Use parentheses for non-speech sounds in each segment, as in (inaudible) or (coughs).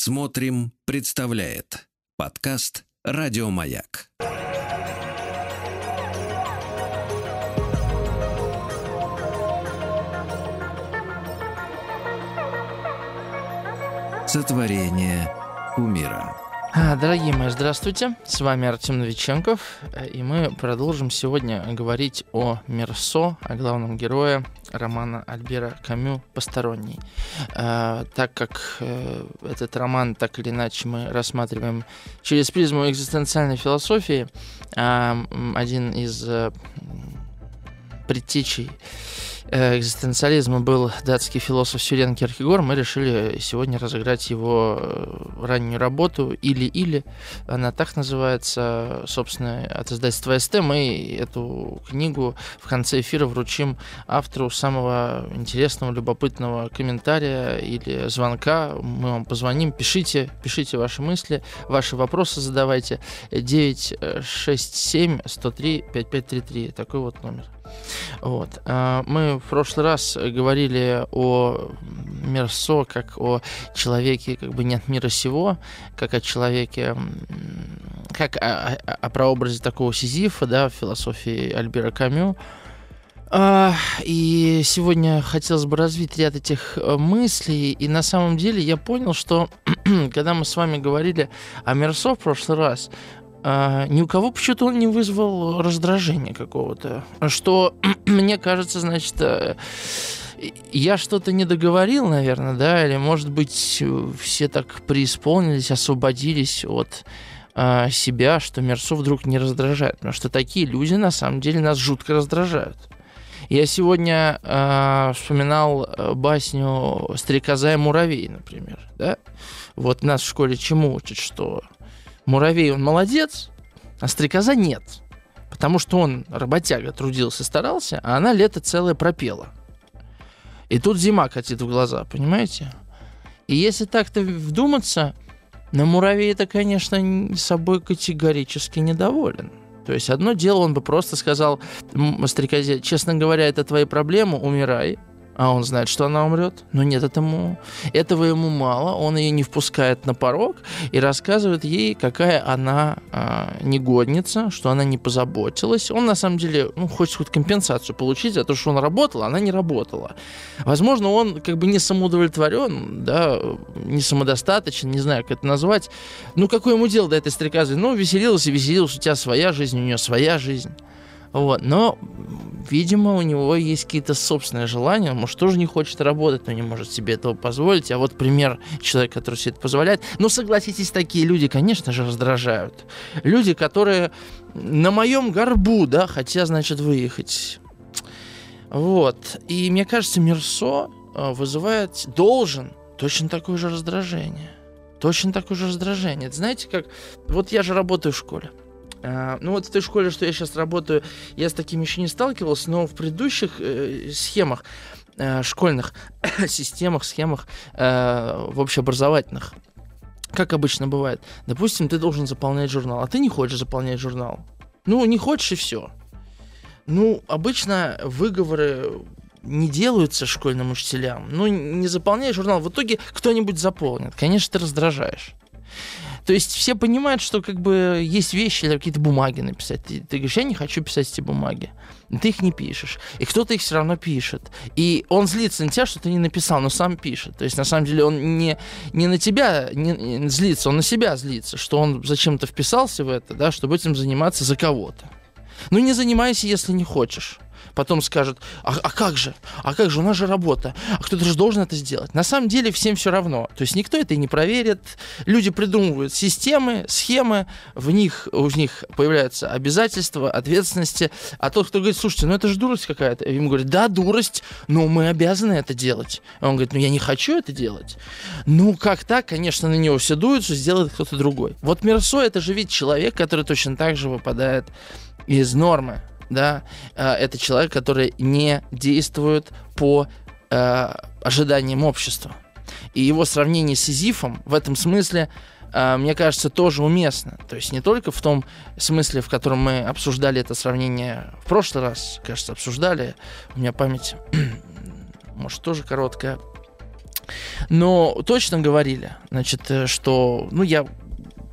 Смотрим, представляет подкаст Радиомаяк. Сотворение умира. А, Дорогие мои, здравствуйте. С вами Артем Новиченков. И мы продолжим сегодня говорить о Мерсо, о главном герое романа Альбера Камю «Посторонний». А, так как э, этот роман так или иначе мы рассматриваем через призму экзистенциальной философии, а, один из э, экзистенциализма был датский философ Сюрен Киркегор, мы решили сегодня разыграть его э, раннюю работу «Или-или». Она так называется, собственно, от издательства СТ. Мы эту книгу в конце эфира вручим автору самого интересного, любопытного комментария или звонка. Мы вам позвоним, пишите, пишите ваши мысли, ваши вопросы задавайте. 967 103 5533. Такой вот номер. Вот. А, мы в прошлый раз говорили о Мерсо как о человеке как бы не от мира сего, как о человеке, как о, о, прообразе такого Сизифа, да, в философии Альбера Камю. А, и сегодня хотелось бы развить ряд этих э, мыслей. И на самом деле я понял, что (clears throat) когда мы с вами говорили о Мерсо в прошлый раз, а, ни у кого почему-то он не вызвал раздражения какого-то. Что, (clears throat) мне кажется, значит, э, я что-то не договорил, наверное, да, или, может быть, все так преисполнились, освободились от э, себя, что Мерсо вдруг не раздражает. Потому что такие люди, на самом деле, нас жутко раздражают. Я сегодня э, вспоминал басню «Стрекоза и муравей», например, да? Вот нас в школе чему учат, что Муравей, он молодец, а стрекоза нет. Потому что он, работяга, трудился, старался, а она лето целое пропела. И тут зима катит в глаза, понимаете? И если так-то вдуматься, на муравей-то, конечно, собой категорически недоволен. То есть одно дело, он бы просто сказал стрекозе, честно говоря, это твои проблемы, умирай а он знает, что она умрет. Но нет, этому, этого ему мало. Он ее не впускает на порог и рассказывает ей, какая она а, негодница, что она не позаботилась. Он на самом деле ну, хочет хоть компенсацию получить за то, что он работал, а она не работала. Возможно, он как бы не самоудовлетворен, да, не самодостаточен, не знаю, как это назвать. Ну, какое ему дело до этой стрекозы? Ну, веселился, веселился, у тебя своя жизнь, у нее своя жизнь. Вот, но, видимо, у него есть какие-то собственные желания, он, может, тоже не хочет работать, но не может себе этого позволить. А вот пример человека, который себе это позволяет. Ну, согласитесь, такие люди, конечно же, раздражают. Люди, которые на моем горбу, да, хотя, значит, выехать. Вот. И мне кажется, Мерсо э, вызывает, должен точно такое же раздражение. Точно такое же раздражение. Это знаете, как... Вот я же работаю в школе. А, ну вот в той школе, что я сейчас работаю, я с таким еще не сталкивался, но в предыдущих э, схемах, э, школьных (coughs) системах, схемах, э, общеобразовательных, как обычно бывает, допустим, ты должен заполнять журнал, а ты не хочешь заполнять журнал. Ну, не хочешь и все. Ну, обычно выговоры не делаются школьным учителям. Ну, не заполняй журнал. В итоге кто-нибудь заполнит. Конечно, ты раздражаешь. То есть все понимают, что как бы есть вещи какие-то бумаги написать. Ты, ты говоришь, я не хочу писать эти бумаги. Ты их не пишешь. И кто-то их все равно пишет. И он злится на тебя, что ты не написал, но сам пишет. То есть на самом деле он не, не на тебя не, не злится, он на себя злится, что он зачем-то вписался в это, да, чтобы этим заниматься за кого-то. Ну не занимайся, если не хочешь потом скажет, а, а как же, а как же, у нас же работа, а кто-то же должен это сделать. На самом деле всем все равно, то есть никто это и не проверит, люди придумывают системы, схемы, в них, у них появляются обязательства, ответственности, а тот, кто говорит, слушайте, ну это же дурость какая-то, ему говорят, да, дурость, но мы обязаны это делать. Он говорит, ну я не хочу это делать. Ну как так, конечно, на него все дуют, что сделает кто-то другой. Вот Мерсо это же ведь человек, который точно так же выпадает из нормы да, э, это человек, который не действует по э, ожиданиям общества. И его сравнение с Сизифом в этом смысле, э, мне кажется, тоже уместно. То есть не только в том смысле, в котором мы обсуждали это сравнение в прошлый раз, кажется, обсуждали. У меня память, (clears throat) может, тоже короткая. Но точно говорили, значит, э, что, ну, я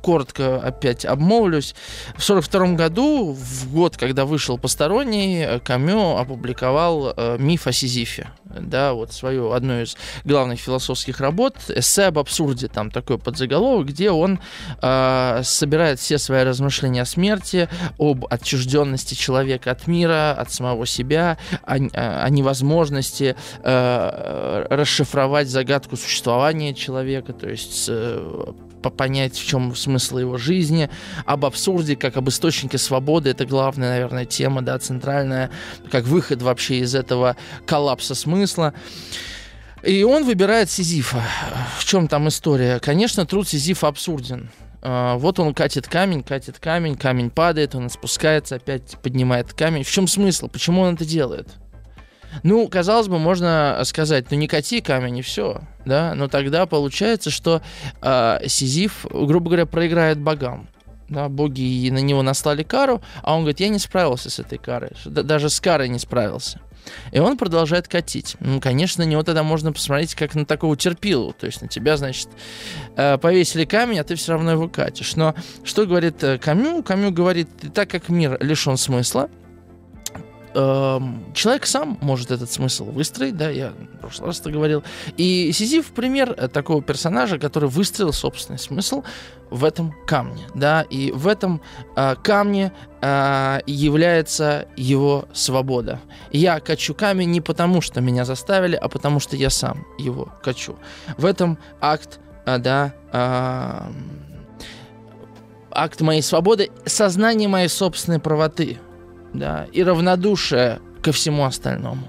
коротко опять обмолвлюсь. В 1942 году, в год, когда вышел «Посторонний», Камю опубликовал э, «Миф о Сизифе». Да, вот свою, одну из главных философских работ, эссе об абсурде, там такой подзаголовок, где он э, собирает все свои размышления о смерти, об отчужденности человека от мира, от самого себя, о, о невозможности э, расшифровать загадку существования человека, то есть э, понять, в чем смысл его жизни, об абсурде, как об источнике свободы, это главная, наверное, тема, да, центральная, как выход вообще из этого коллапса смысла. И он выбирает Сизифа. В чем там история? Конечно, труд Сизифа абсурден. А, вот он катит камень, катит камень, камень падает, он спускается, опять поднимает камень. В чем смысл? Почему он это делает? Ну, казалось бы, можно сказать, ну не кати камень и все, да, но тогда получается, что э, Сизиф, грубо говоря, проиграет богам. Да, боги на него наслали кару, а он говорит, я не справился с этой карой, даже с карой не справился. И он продолжает катить. Ну, конечно, на него тогда можно посмотреть как на такого терпилу. То есть на тебя, значит, э, повесили камень, а ты все равно его катишь. Но что говорит э, Камю? Камю говорит, так как мир лишен смысла, человек сам может этот смысл выстроить, да, я в прошлый раз это говорил. И Сизиф пример такого персонажа, который выстроил собственный смысл в этом камне, да, и в этом э, камне э, является его свобода. Я качу камень не потому, что меня заставили, а потому, что я сам его качу. В этом акт, э, да, э, акт моей свободы, сознание моей собственной правоты – да, и равнодушие ко всему остальному.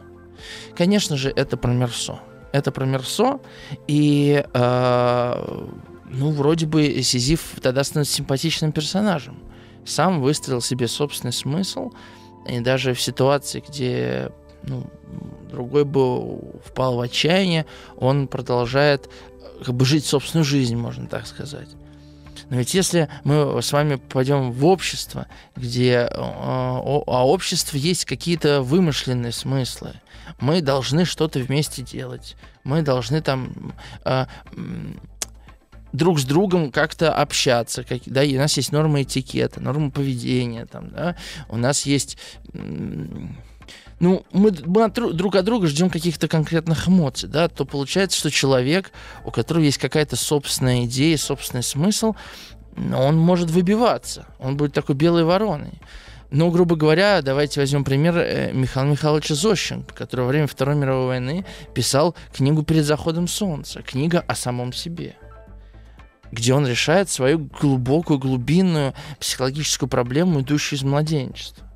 Конечно же, это про Мерсо. Это про Мерсо, и, э, ну, вроде бы Сизиф тогда становится симпатичным персонажем. Сам выстроил себе собственный смысл, и даже в ситуации, где ну, другой бы впал в отчаяние, он продолжает как бы жить собственную жизнь, можно так сказать. Но ведь если мы с вами пойдем в общество, где а, а общество есть какие-то вымышленные смыслы, мы должны что-то вместе делать, мы должны там а, друг с другом как-то общаться, как, да, и у нас есть нормы этикета, нормы поведения, там, да, у нас есть ну, мы, мы друг от друга ждем каких-то конкретных эмоций, да, то получается, что человек, у которого есть какая-то собственная идея, собственный смысл, он может выбиваться, он будет такой белой вороной. Ну, грубо говоря, давайте возьмем пример э, Михаила Михайловича Зощенко, который во время Второй мировой войны писал книгу «Перед заходом солнца», книга о самом себе где он решает свою глубокую, глубинную психологическую проблему, идущую из младенчества.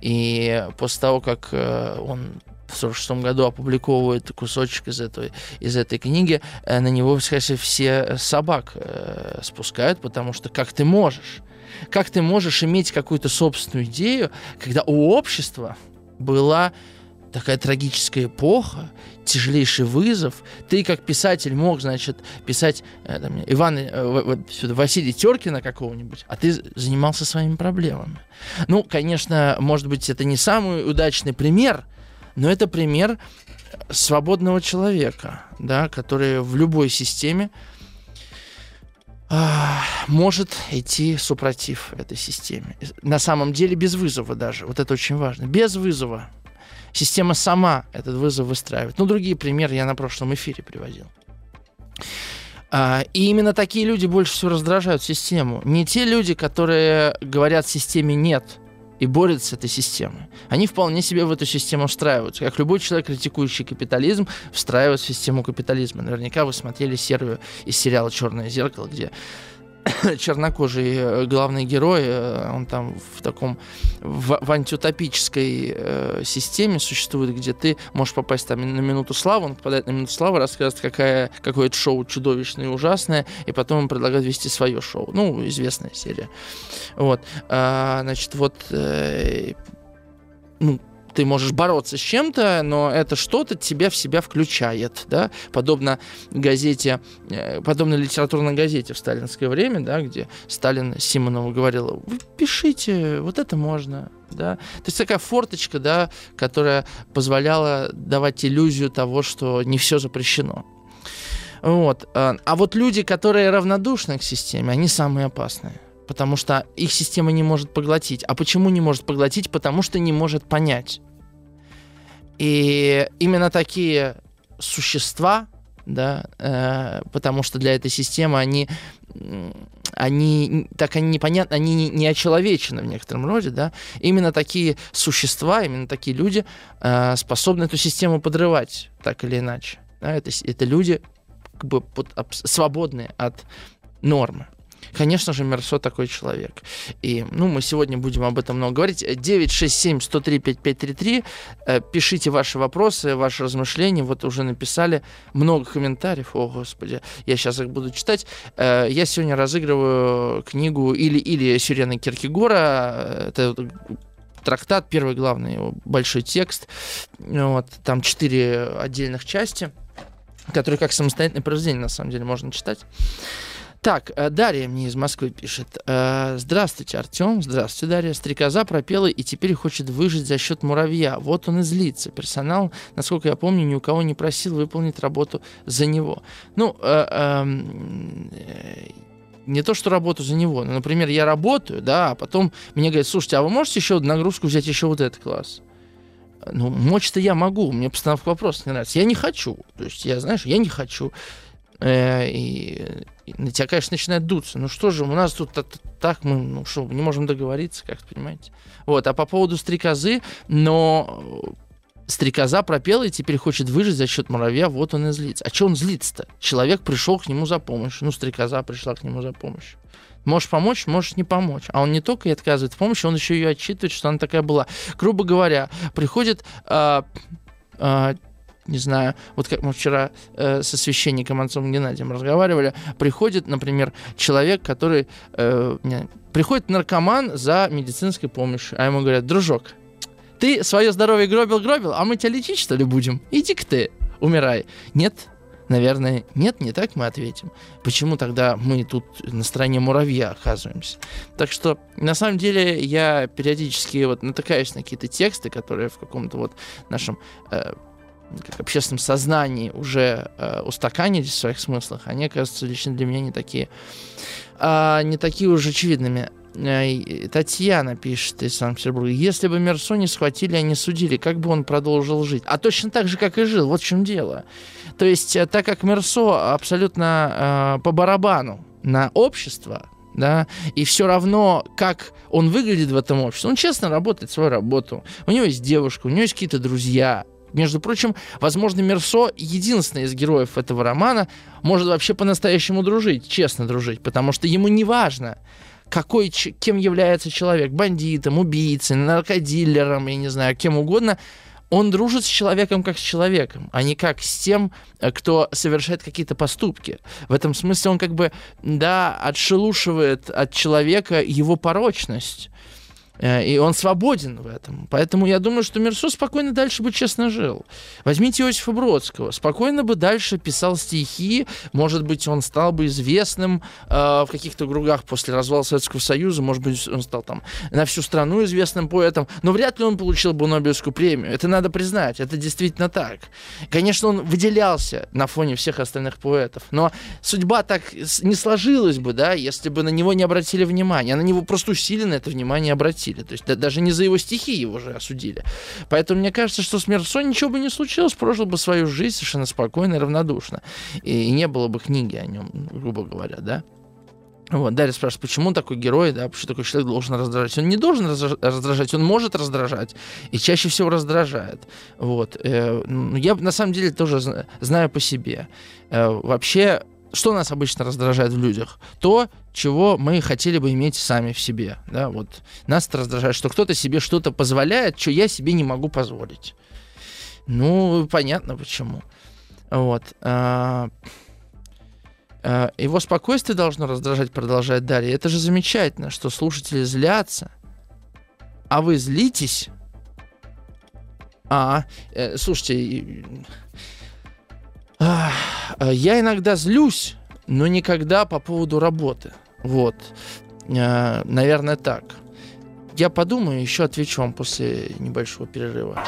И после того, как э, он в 1946 году опубликовывает кусочек из, этой из этой книги, э, на него, конечно, все собак э, спускают, потому что как ты можешь? Как ты можешь иметь какую-то собственную идею, когда у общества была такая трагическая эпоха, тяжелейший вызов. Ты как писатель мог, значит, писать э, там, Ивана э, сюда, Василия Теркина какого-нибудь, а ты занимался своими проблемами. Ну, конечно, может быть, это не самый удачный пример, но это пример свободного человека, да, который в любой системе а, может идти супротив этой системе. На самом деле без вызова даже. Вот это очень важно. Без вызова. Система сама этот вызов выстраивает. Ну, другие примеры я на прошлом эфире приводил. А, и именно такие люди больше всего раздражают систему. Не те люди, которые говорят системе «нет», и борются с этой системой. Они вполне себе в эту систему встраиваются. Как любой человек, критикующий капитализм, встраивается в систему капитализма. Наверняка вы смотрели серию из сериала «Черное зеркало», где (coughs) чернокожий э, главный герой, э, он там в таком в, в антиутопической э, системе существует, где ты можешь попасть там на минуту славы, он попадает на минуту славы, рассказывает, какая, какое это шоу чудовищное и ужасное, и потом он предлагает вести свое шоу. Ну, известная серия. Вот. А, значит, вот э, ну, ты можешь бороться с чем-то, но это что-то тебя в себя включает, да, подобно газете, э, подобно литературной газете в сталинское время, да, где Сталин Симонову говорил, вы пишите, вот это можно, да, то есть такая форточка, да, которая позволяла давать иллюзию того, что не все запрещено. Вот. А, а вот люди, которые равнодушны к системе, они самые опасные. Потому что их система не может поглотить. А почему не может поглотить? Потому что не может понять. И именно такие существа, да, э, потому что для этой системы они, они так они непонятны, они не, не очеловечены в некотором роде, да. Именно такие существа, именно такие люди э, способны эту систему подрывать так или иначе. Да? Это, это люди как бы под, свободные от нормы. Конечно же, Мерсо такой человек. И, ну, мы сегодня будем об этом много говорить. 967-103-5533. Э, пишите ваши вопросы, ваши размышления. Вот уже написали много комментариев. О, Господи, я сейчас их буду читать. Э, я сегодня разыгрываю книгу или, или Сюрена Киркегора. Это трактат, первый главный его большой текст. Вот, там четыре отдельных части, которые как самостоятельное произведение, на самом деле, можно читать. Так, э, Дарья мне из Москвы пишет. «Э, здравствуйте, Артем. Здравствуйте, Дарья. Стрекоза пропела и теперь хочет выжить за счет муравья. Вот он и злится. Персонал, насколько я помню, ни у кого не просил выполнить работу за него. Ну, э, эм, не то, что работу за него. Но, например, я работаю, да, а потом мне говорят, слушайте, а вы можете еще нагрузку взять еще вот этот класс? Ну, мочь-то я могу, мне постановка вопроса не нравится. Я не хочу. То есть, я, знаешь, я не хочу. И на тебя, конечно, начинает дуться. Ну что же, у нас тут так, мы ну что, не можем договориться, как понимаете. Вот, а по поводу стрекозы, но стрекоза пропела и теперь хочет выжить за счет муравья, вот он и злится. А что он злится-то? Человек пришел к нему за помощью. Ну, стрекоза пришла к нему за помощью. Можешь помочь, можешь не помочь. А он не только ей отказывает в помощи, он еще ее отчитывает, что она такая была. Грубо говоря, приходит э, э, не знаю, вот как мы вчера э, со священником отцом Геннадием разговаривали, приходит, например, человек, который... Э, не, приходит наркоман за медицинской помощью, а ему говорят, дружок, ты свое здоровье гробил-гробил, а мы тебя лечить, что ли, будем? Иди-ка ты, умирай. Нет, Наверное, нет, не так мы ответим. Почему тогда мы тут на стороне муравья оказываемся? Так что, на самом деле, я периодически вот натыкаюсь на какие-то тексты, которые в каком-то вот нашем э, общественном сознании уже э, устаканились в своих смыслах, они, кажется, лично для меня не такие, э, не такие уже очевидными. Э, Татьяна пишет из Санкт-Петербурга. Если бы Мерсо не схватили, а не судили, как бы он продолжил жить? А точно так же, как и жил. Вот в чем дело. То есть, э, так как Мерсо абсолютно э, по барабану на общество, да, и все равно, как он выглядит в этом обществе, он честно работает свою работу. У него есть девушка, у него есть какие-то друзья, между прочим, возможно, Мерсо, единственный из героев этого романа, может вообще по-настоящему дружить, честно дружить, потому что ему не важно, какой, кем является человек, бандитом, убийцей, наркодилером, я не знаю, кем угодно, он дружит с человеком как с человеком, а не как с тем, э, кто совершает какие-то поступки. В этом смысле он как бы, да, отшелушивает от человека его порочность. Э, и он свободен в этом. Поэтому я думаю, что Мерсо спокойно дальше бы честно жил. Возьмите Иосифа Бродского. Спокойно бы дальше писал стихи. Может быть, он стал бы известным э, в каких-то кругах после развала Советского Союза. Может быть, он стал там на всю страну известным поэтом. Но вряд ли он получил бы Нобелевскую премию. Это надо признать. Это действительно так. Конечно, он выделялся на фоне всех остальных поэтов. Но судьба так не сложилась бы, да, если бы на него не обратили внимания. На него просто усиленно это внимание обратили осудили. То есть да, даже не за его стихи его же осудили. Поэтому мне кажется, что с Мерсо ничего бы не случилось, прожил бы свою жизнь совершенно спокойно и равнодушно. И, и не было бы книги о нем, грубо говоря, да. Вот, Дарья спрашивает, почему такой герой, да, почему такой человек должен раздражать? Он не должен раздражать, он может раздражать, и чаще всего раздражает. Вот. Э, я на самом деле тоже знаю по себе. Э, вообще что нас обычно раздражает в людях? То, чего мы хотели бы иметь сами в себе. Да? Вот. Нас это раздражает, что кто-то себе что-то позволяет, что я себе не могу позволить. Ну, понятно почему. Вот. А, а, его спокойствие должно раздражать, продолжает Дарья. Это же замечательно, что слушатели злятся, а вы злитесь. А, э, слушайте, Э, я иногда злюсь, но никогда по поводу работы. Вот. Э, наверное, так. Я подумаю, еще отвечу вам после небольшого перерыва.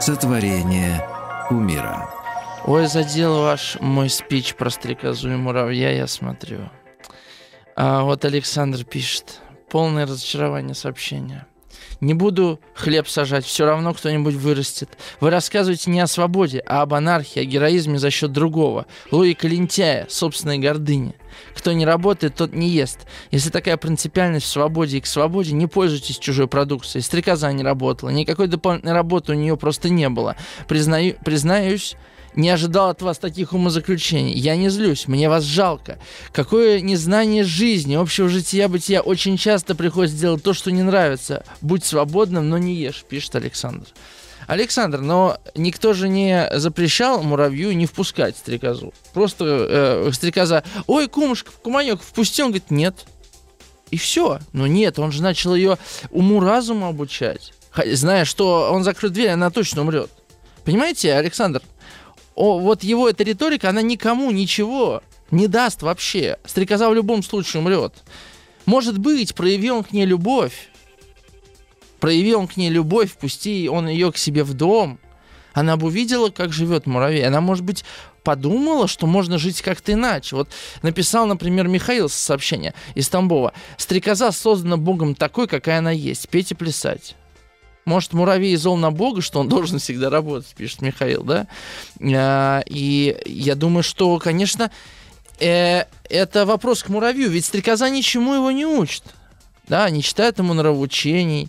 Сотворение умира. Ой, задел ваш мой спич про стрекозу и муравья, я смотрю. А вот Александр пишет. Полное разочарование сообщения. Не буду хлеб сажать, все равно кто-нибудь вырастет. Вы рассказываете не о свободе, а об анархии, о героизме за счет другого. Логика лентяя, собственной гордыни. Кто не работает, тот не ест. Если такая принципиальность в свободе и к свободе, не пользуйтесь чужой продукцией. Стрекоза не работала, никакой дополнительной работы у нее просто не было. Признаю, признаюсь, не ожидал от вас таких умозаключений. Я не злюсь, мне вас жалко. Какое незнание жизни, общего жития-бытия. Очень часто приходится делать то, что не нравится. Будь свободным, но не ешь, пишет Александр. Александр, но никто же не запрещал муравью не впускать стрекозу. Просто э, стрекоза, ой, кумушка, куманек, впусти. Он говорит, нет. И все. Но нет, он же начал ее уму-разуму обучать. Зная, что он закрыт дверь, она точно умрет. Понимаете, Александр? О, вот его эта риторика, она никому ничего не даст вообще. Стрекоза в любом случае умрет. Может быть, проявил он к ней любовь, проявил он к ней любовь, пусти он ее к себе в дом, она бы увидела, как живет муравей. Она, может быть, подумала, что можно жить как-то иначе. Вот написал, например, Михаил сообщение из Тамбова. «Стрекоза создана Богом такой, какая она есть. Петь и плясать». Может, муравей зол на Бога, что он должен всегда работать, пишет Михаил, да? А, и я думаю, что, конечно, э, это вопрос к муравью, ведь стрекоза ничему его не учит. Да, не читает ему нравоучений.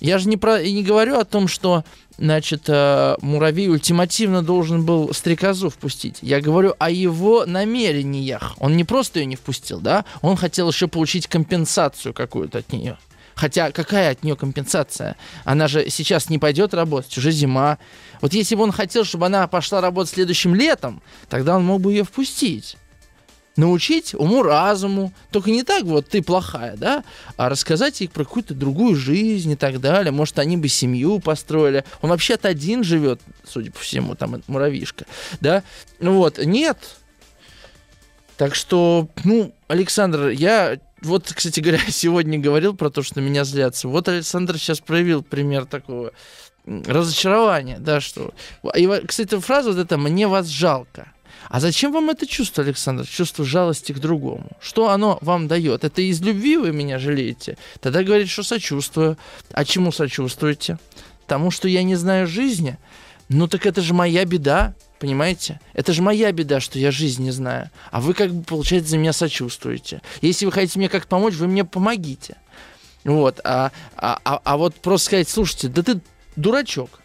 Я же не, про, не говорю о том, что значит, э, муравей ультимативно должен был стрекозу впустить. Я говорю о его намерениях. Он не просто ее не впустил, да, он хотел еще получить компенсацию какую-то от нее. Хотя какая от нее компенсация? Она же сейчас не пойдет работать, уже зима. Вот если бы он хотел, чтобы она пошла работать следующим летом, тогда он мог бы ее впустить. Научить уму-разуму. Только не так вот ты плохая, да? А рассказать ей про какую-то другую жизнь и так далее. Может, они бы семью построили. Он вообще-то один живет, судя по всему, там муравьишка. Да? Ну вот, нет. Так что, ну, Александр, я вот, кстати говоря, (laughs) сегодня говорил про то, что меня злятся. Вот Александр сейчас проявил пример такого разочарования, да, что... И, кстати, фраза вот эта «мне вас жалко». А зачем вам это чувство, Александр, чувство жалости к другому? Что оно вам дает? Это из любви вы меня жалеете? Тогда говорит, что сочувствую. А чему сочувствуете? Тому, что я не знаю жизни? Ну так это же моя беда. Понимаете? Это же моя беда, что я жизнь не знаю. А вы, как бы, получается, за меня сочувствуете. Если вы хотите мне как-то помочь, вы мне помогите. Вот. А, а, а, а вот просто сказать, слушайте, да ты дурачок.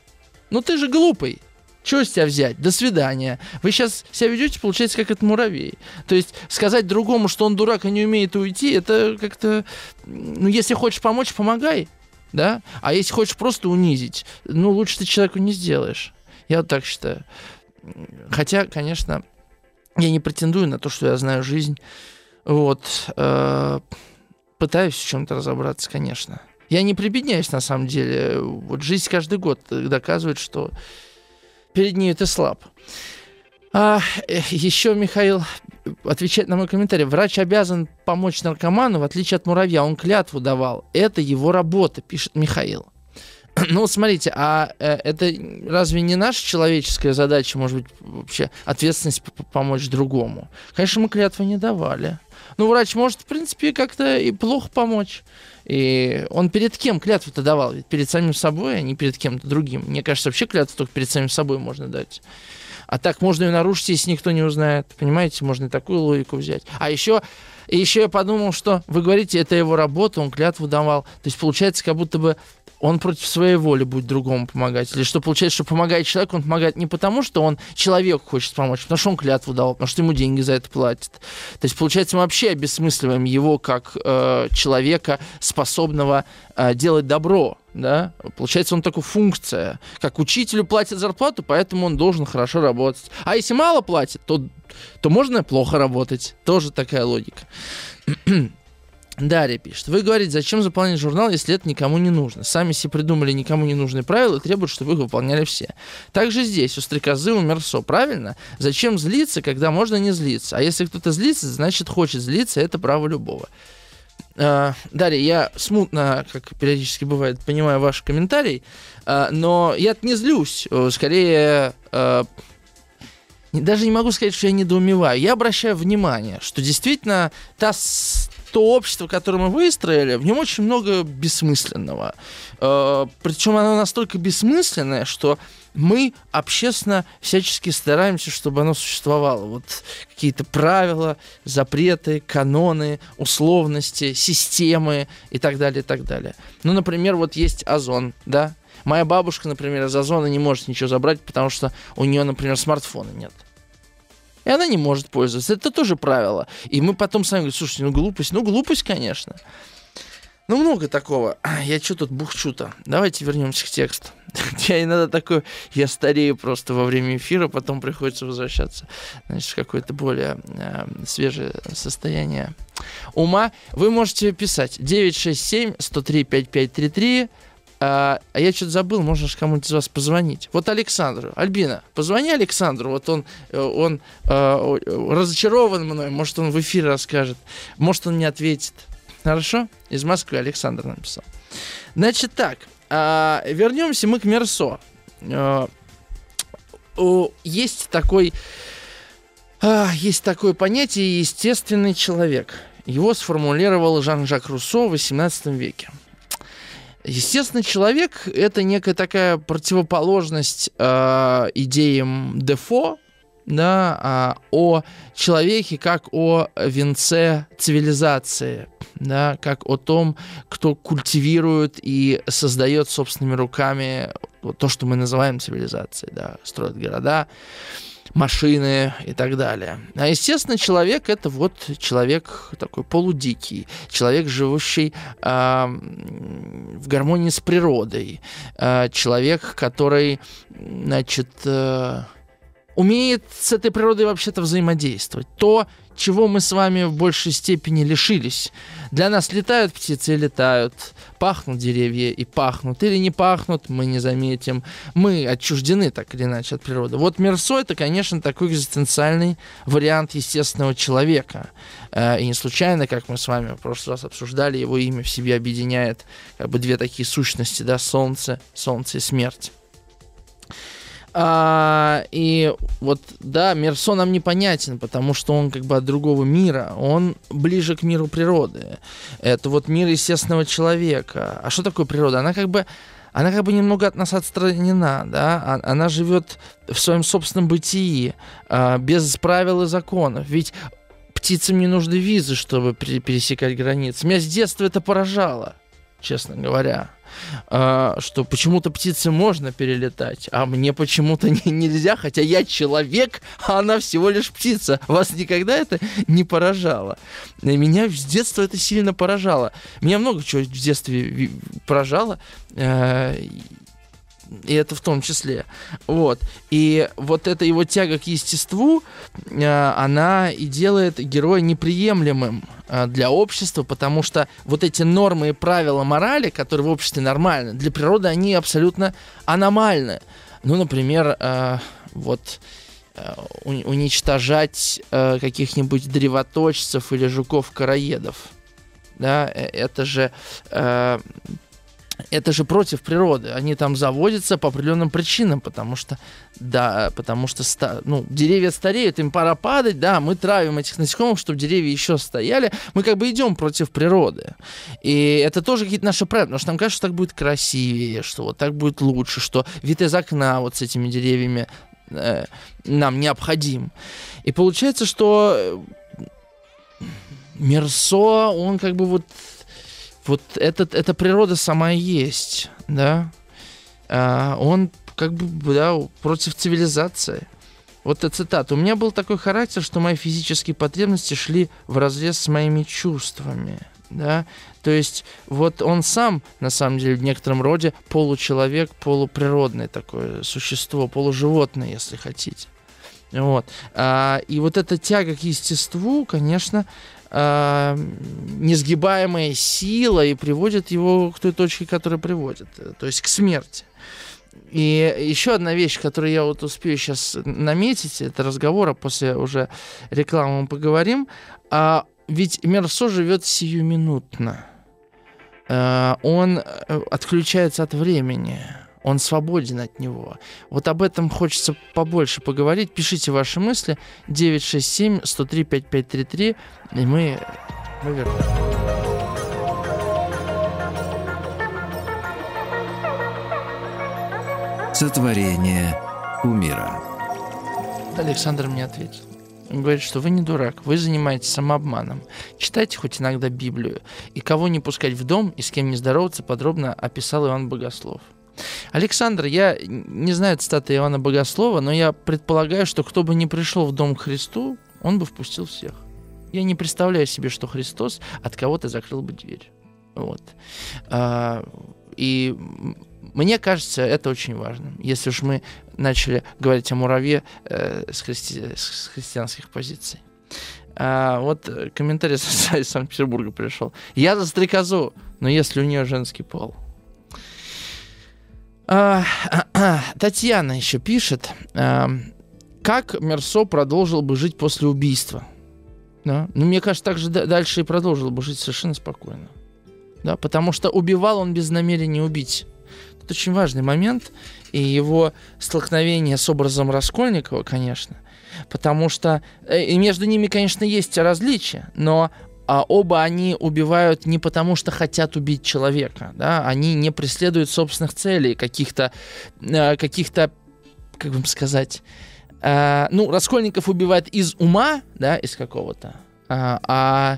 Ну ты же глупый. Чего с тебя взять? До свидания. Вы сейчас себя ведете, получается, как этот муравей. То есть сказать другому, что он дурак и не умеет уйти, это как-то... Ну, если хочешь помочь, помогай. Да? А если хочешь просто унизить, ну, лучше ты человеку не сделаешь. Я вот так считаю. Хотя, конечно, я не претендую на то, что я знаю жизнь. Вот. Э, пытаюсь в чем-то разобраться, конечно. Я не прибедняюсь, на самом деле. Вот жизнь каждый год доказывает, что перед ней ты слаб. А, э, еще Михаил отвечает на мой комментарий. Врач обязан помочь наркоману, в отличие от муравья. Он клятву давал. Это его работа, пишет Михаил. (clears throat) Ну, смотрите, а э, это разве не наша человеческая задача, может быть, вообще ответственность помочь другому? Конечно, мы клятвы не давали. Ну, врач может, в принципе, как-то и плохо помочь. И он перед кем клятву-то давал? Ведь перед самим собой, а не перед кем-то другим. Мне кажется, вообще клятву только перед самим собой можно дать. А так можно ее нарушить, если никто не узнает. Понимаете, можно и такую логику взять. А еще, еще я подумал, что вы говорите, это его работа, он клятву давал. То есть получается, как будто бы он против своей воли будет другому помогать. Или что получается, что помогает человеку, он помогает не потому, что он человеку хочет помочь, потому что он клятву дал, потому что ему деньги за это платят. То есть, получается, мы вообще обесмысливаем его как э, человека, способного э, делать добро. Да? Получается, он такой функция. Как учителю платят зарплату, поэтому он должен хорошо работать. А если мало платит, то, то можно плохо работать. Тоже такая логика. Дарья пишет. Вы говорите, зачем заполнять журнал, если это никому не нужно? Сами себе придумали никому не нужные правила и требуют, чтобы их выполняли все. Также здесь у стрекозы у Мерсо, правильно? Зачем злиться, когда можно не злиться? А если кто-то злится, значит хочет злиться, это право любого. Э, Дарья, я смутно, как периодически бывает, понимаю ваш комментарий, э, но я не злюсь. Скорее, э, даже не могу сказать, что я недоумеваю. Я обращаю внимание, что действительно та, то общество, которое мы выстроили, в нем очень много бессмысленного. Причем оно настолько бессмысленное, что мы общественно всячески стараемся, чтобы оно существовало. Вот какие-то правила, запреты, каноны, условности, системы и так далее, и так далее. Ну, например, вот есть озон, да? Моя бабушка, например, из озона не может ничего забрать, потому что у нее, например, смартфона нет. И она не может пользоваться. Это тоже правило. И мы потом сами говорим, слушайте, ну глупость, ну глупость, конечно. Ну, много такого. (clears throat) Я что тут бухчу-то? Давайте вернемся к тексту. (laughs) Я иногда такой, я старею просто во время эфира, потом приходится возвращаться, значит, в какое-то более э, свежее состояние ума. Вы можете писать 967-103-5533, а, а я что-то забыл, можно же кому-нибудь из вас позвонить. Вот Александру. Альбина, позвони Александру. Вот он, э, он э, разочарован мной. Может, он в эфире расскажет. Может, он не ответит. Хорошо? Из Москвы Александр написал. Значит так, а, вернемся мы к Мерсо. А, есть такой, а, есть такое понятие естественный человек. Его сформулировал Жан-Жак Руссо в XVIII веке. Естественный человек – это некая такая противоположность э, идеям Дефо, да, а, о человеке как о венце цивилизации, да, как о том, кто культивирует и создает собственными руками то, что мы называем цивилизацией, да, строит города, машины и так далее. А, естественно, человек это вот человек такой полудикий, человек, живущий э, в гармонии с природой, э, человек, который, значит, э, умеет с этой природой вообще-то взаимодействовать. То, чего мы с вами в большей степени лишились. Для нас летают птицы и летают, пахнут деревья и пахнут, или не пахнут, мы не заметим. Мы отчуждены так или иначе от природы. Вот Мерсо это, конечно, такой экзистенциальный вариант естественного человека. Э, и не случайно, как мы с вами в прошлый раз обсуждали, его имя в себе объединяет как бы две такие сущности, да, солнце, солнце и смерть. А, и вот, да, Мерсо нам непонятен, потому что он как бы от другого мира, он ближе к миру природы. Это вот мир естественного человека. А что такое природа? Она как бы она как бы немного от нас отстранена, да, а, она живет в своем собственном бытии, а, без правил и законов. Ведь птицам не нужны визы, чтобы пересекать границы. Меня с детства это поражало, честно говоря. А, что почему-то птице можно перелетать, а мне почему-то не, нельзя, хотя я человек, а она всего лишь птица. Вас никогда это не поражало? Меня с детства это сильно поражало. Меня много чего в детстве поражало. И это в том числе. Вот. И вот эта его тяга к естеству, э, она и делает героя неприемлемым э, для общества, потому что вот эти нормы и правила морали, которые в обществе нормальны, для природы они абсолютно аномальны. Ну, например, э, вот уничтожать каких-нибудь древоточцев или жуков-караедов. Да, это же это же против природы. Они там заводятся по определенным причинам, потому что, да, потому что ну, деревья стареют, им пора падать, да, мы травим этих насекомых, чтобы деревья еще стояли. Мы как бы идем против природы. И это тоже какие-то наши правила, потому что нам кажется, что так будет красивее, что вот так будет лучше, что вид из окна вот с этими деревьями э, нам необходим. И получается, что э, Мерсо, он как бы вот вот этот, эта природа сама есть, да. А, он как бы, да, против цивилизации. Вот это цитата. «У меня был такой характер, что мои физические потребности шли в разрез с моими чувствами». Да? То есть вот он сам, на самом деле, в некотором роде получеловек, полуприродное такое существо, полуживотное, если хотите. Вот. А, и вот эта тяга к естеству, конечно, э, несгибаемая сила и приводит его к той точке, которая приводит, э, то есть к смерти. И еще одна вещь, которую я вот успею сейчас наметить, это разговор, а после уже рекламы мы поговорим. А ведь Мерсо живет сиюминутно. Э, он э, отключается от времени, он свободен от него. Вот об этом хочется побольше поговорить. Пишите ваши мысли 967-103-5533, и мы, мы вернемся. Сотворение умира. Александр мне ответил. Он говорит, что вы не дурак, вы занимаетесь самообманом. Читайте хоть иногда Библию. И кого не пускать в дом, и с кем не здороваться, подробно описал Иоанн Богослов. Александр, я не знаю цитаты Иоанна Богослова, но я предполагаю, что кто бы не пришел в дом к Христу, он бы впустил всех. Я не представляю себе, что Христос от кого-то закрыл бы дверь. Вот. А, и мне кажется, это очень важно. Если уж мы начали говорить о муравье э, с, христи... с христианских позиций. А, вот комментарий (laughs) из Санкт-Петербурга пришел. Я за стрекозу, но если у нее женский пол. А, (clears throat) Татьяна еще пишет, а, как Мерсо продолжил бы жить после убийства. Да? Ну, мне кажется, так же дальше и продолжил бы жить совершенно спокойно. Да? Потому что убивал он без намерения убить. Это очень важный момент, и его столкновение с образом Раскольникова, конечно, потому что э, и между ними, конечно, есть различия, но а оба они убивают не потому, что хотят убить человека, да, они не преследуют собственных целей, каких-то, э, каких-то, как вам сказать, э, ну, Раскольников убивает из ума, да, из какого-то, а, а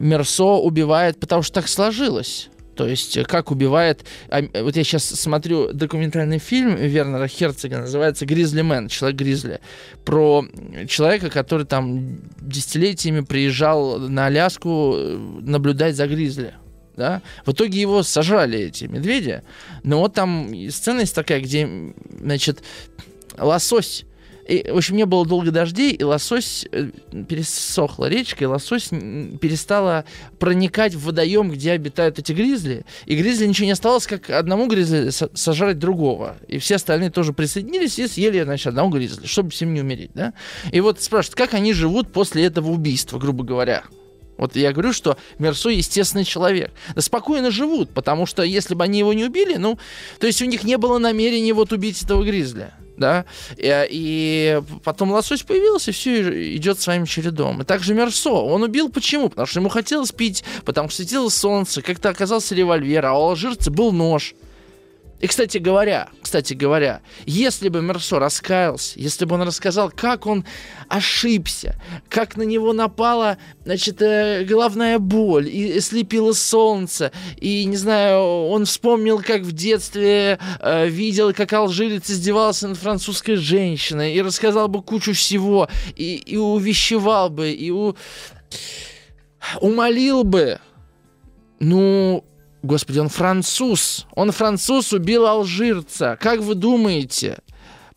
Мерсо убивает, потому что так сложилось. То есть, э, как убивает... А, вот я сейчас смотрю документальный фильм Вернера Херцога, называется «Гризли Мэн», «Человек-гризли», про человека, который там десятилетиями приезжал на Аляску э, наблюдать за гризли. Да? В итоге его сожрали эти медведи. Но вот там сцена есть такая, где, значит, лосось и, в общем, не было долго дождей, и лосось э, пересохла речка, и лосось перестала проникать в водоем, где обитают эти гризли. И гризли ничего не осталось, как одному гризли сожрать другого. И все остальные тоже присоединились и съели, значит, одного гризли, чтобы всем не умереть, да? И вот спрашивают, как они живут после этого убийства, грубо говоря. Вот я говорю, что Мерсо естественный человек. Да спокойно живут, потому что если бы они его не убили, ну, то есть у них не было намерения вот убить этого гризля да, и, и потом лосось появился, и все идет своим чередом. И также Мерсо, он убил почему? Потому что ему хотелось пить, потому что светило солнце, как-то оказался револьвер, а у алжирца был нож. И, кстати говоря, кстати говоря, если бы Мерсо раскаялся, если бы он рассказал, как он ошибся, как на него напала, значит, э, головная боль, и слепило солнце, и, не знаю, он вспомнил, как в детстве э, видел, как алжирец издевался над французской женщиной, и рассказал бы кучу всего, и, и увещевал бы, и у... умолил бы, ну, Господи, он француз. Он француз убил алжирца. Как вы думаете?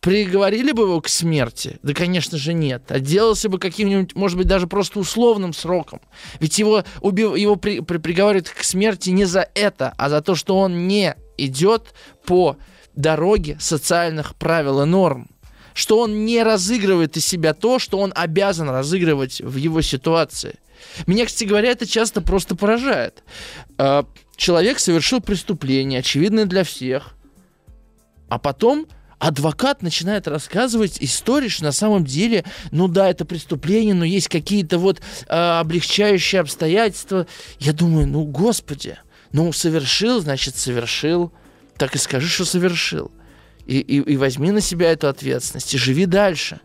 Приговорили бы его к смерти? Да, конечно же, нет. Отделался бы каким-нибудь, может быть, даже просто условным сроком. Ведь его, убив... его при... При... приговаривают к смерти не за это, а за то, что он не идет по дороге социальных правил и норм. Что он не разыгрывает из себя то, что он обязан разыгрывать в его ситуации. Меня, кстати говоря, это часто просто поражает. Человек совершил преступление, очевидное для всех, а потом адвокат начинает рассказывать историю, что на самом деле, ну да, это преступление, но есть какие-то вот э, облегчающие обстоятельства. Я думаю, ну господи, ну совершил, значит совершил, так и скажи, что совершил. И, и, и возьми на себя эту ответственность и живи дальше.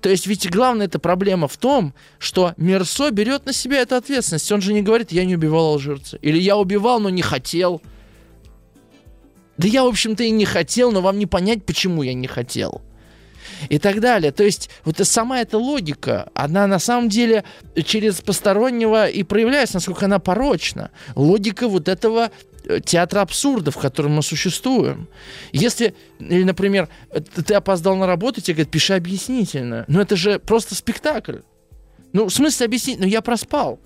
То есть ведь главная эта проблема в том, что Мерсо берет на себя эту ответственность. Он же не говорит, я не убивал алжирца. Или я убивал, но не хотел. Да я, в общем-то, и не хотел, но вам не понять, почему я не хотел. И так далее. То есть вот сама эта логика, она на самом деле через постороннего и проявляется, насколько она порочна. Логика вот этого театра абсурда, в котором мы существуем. Если, или, например, ты опоздал на работу, тебе говорят, пиши объяснительно. Ну, это же просто спектакль. Ну, в смысле объяснить? Ну, я проспал.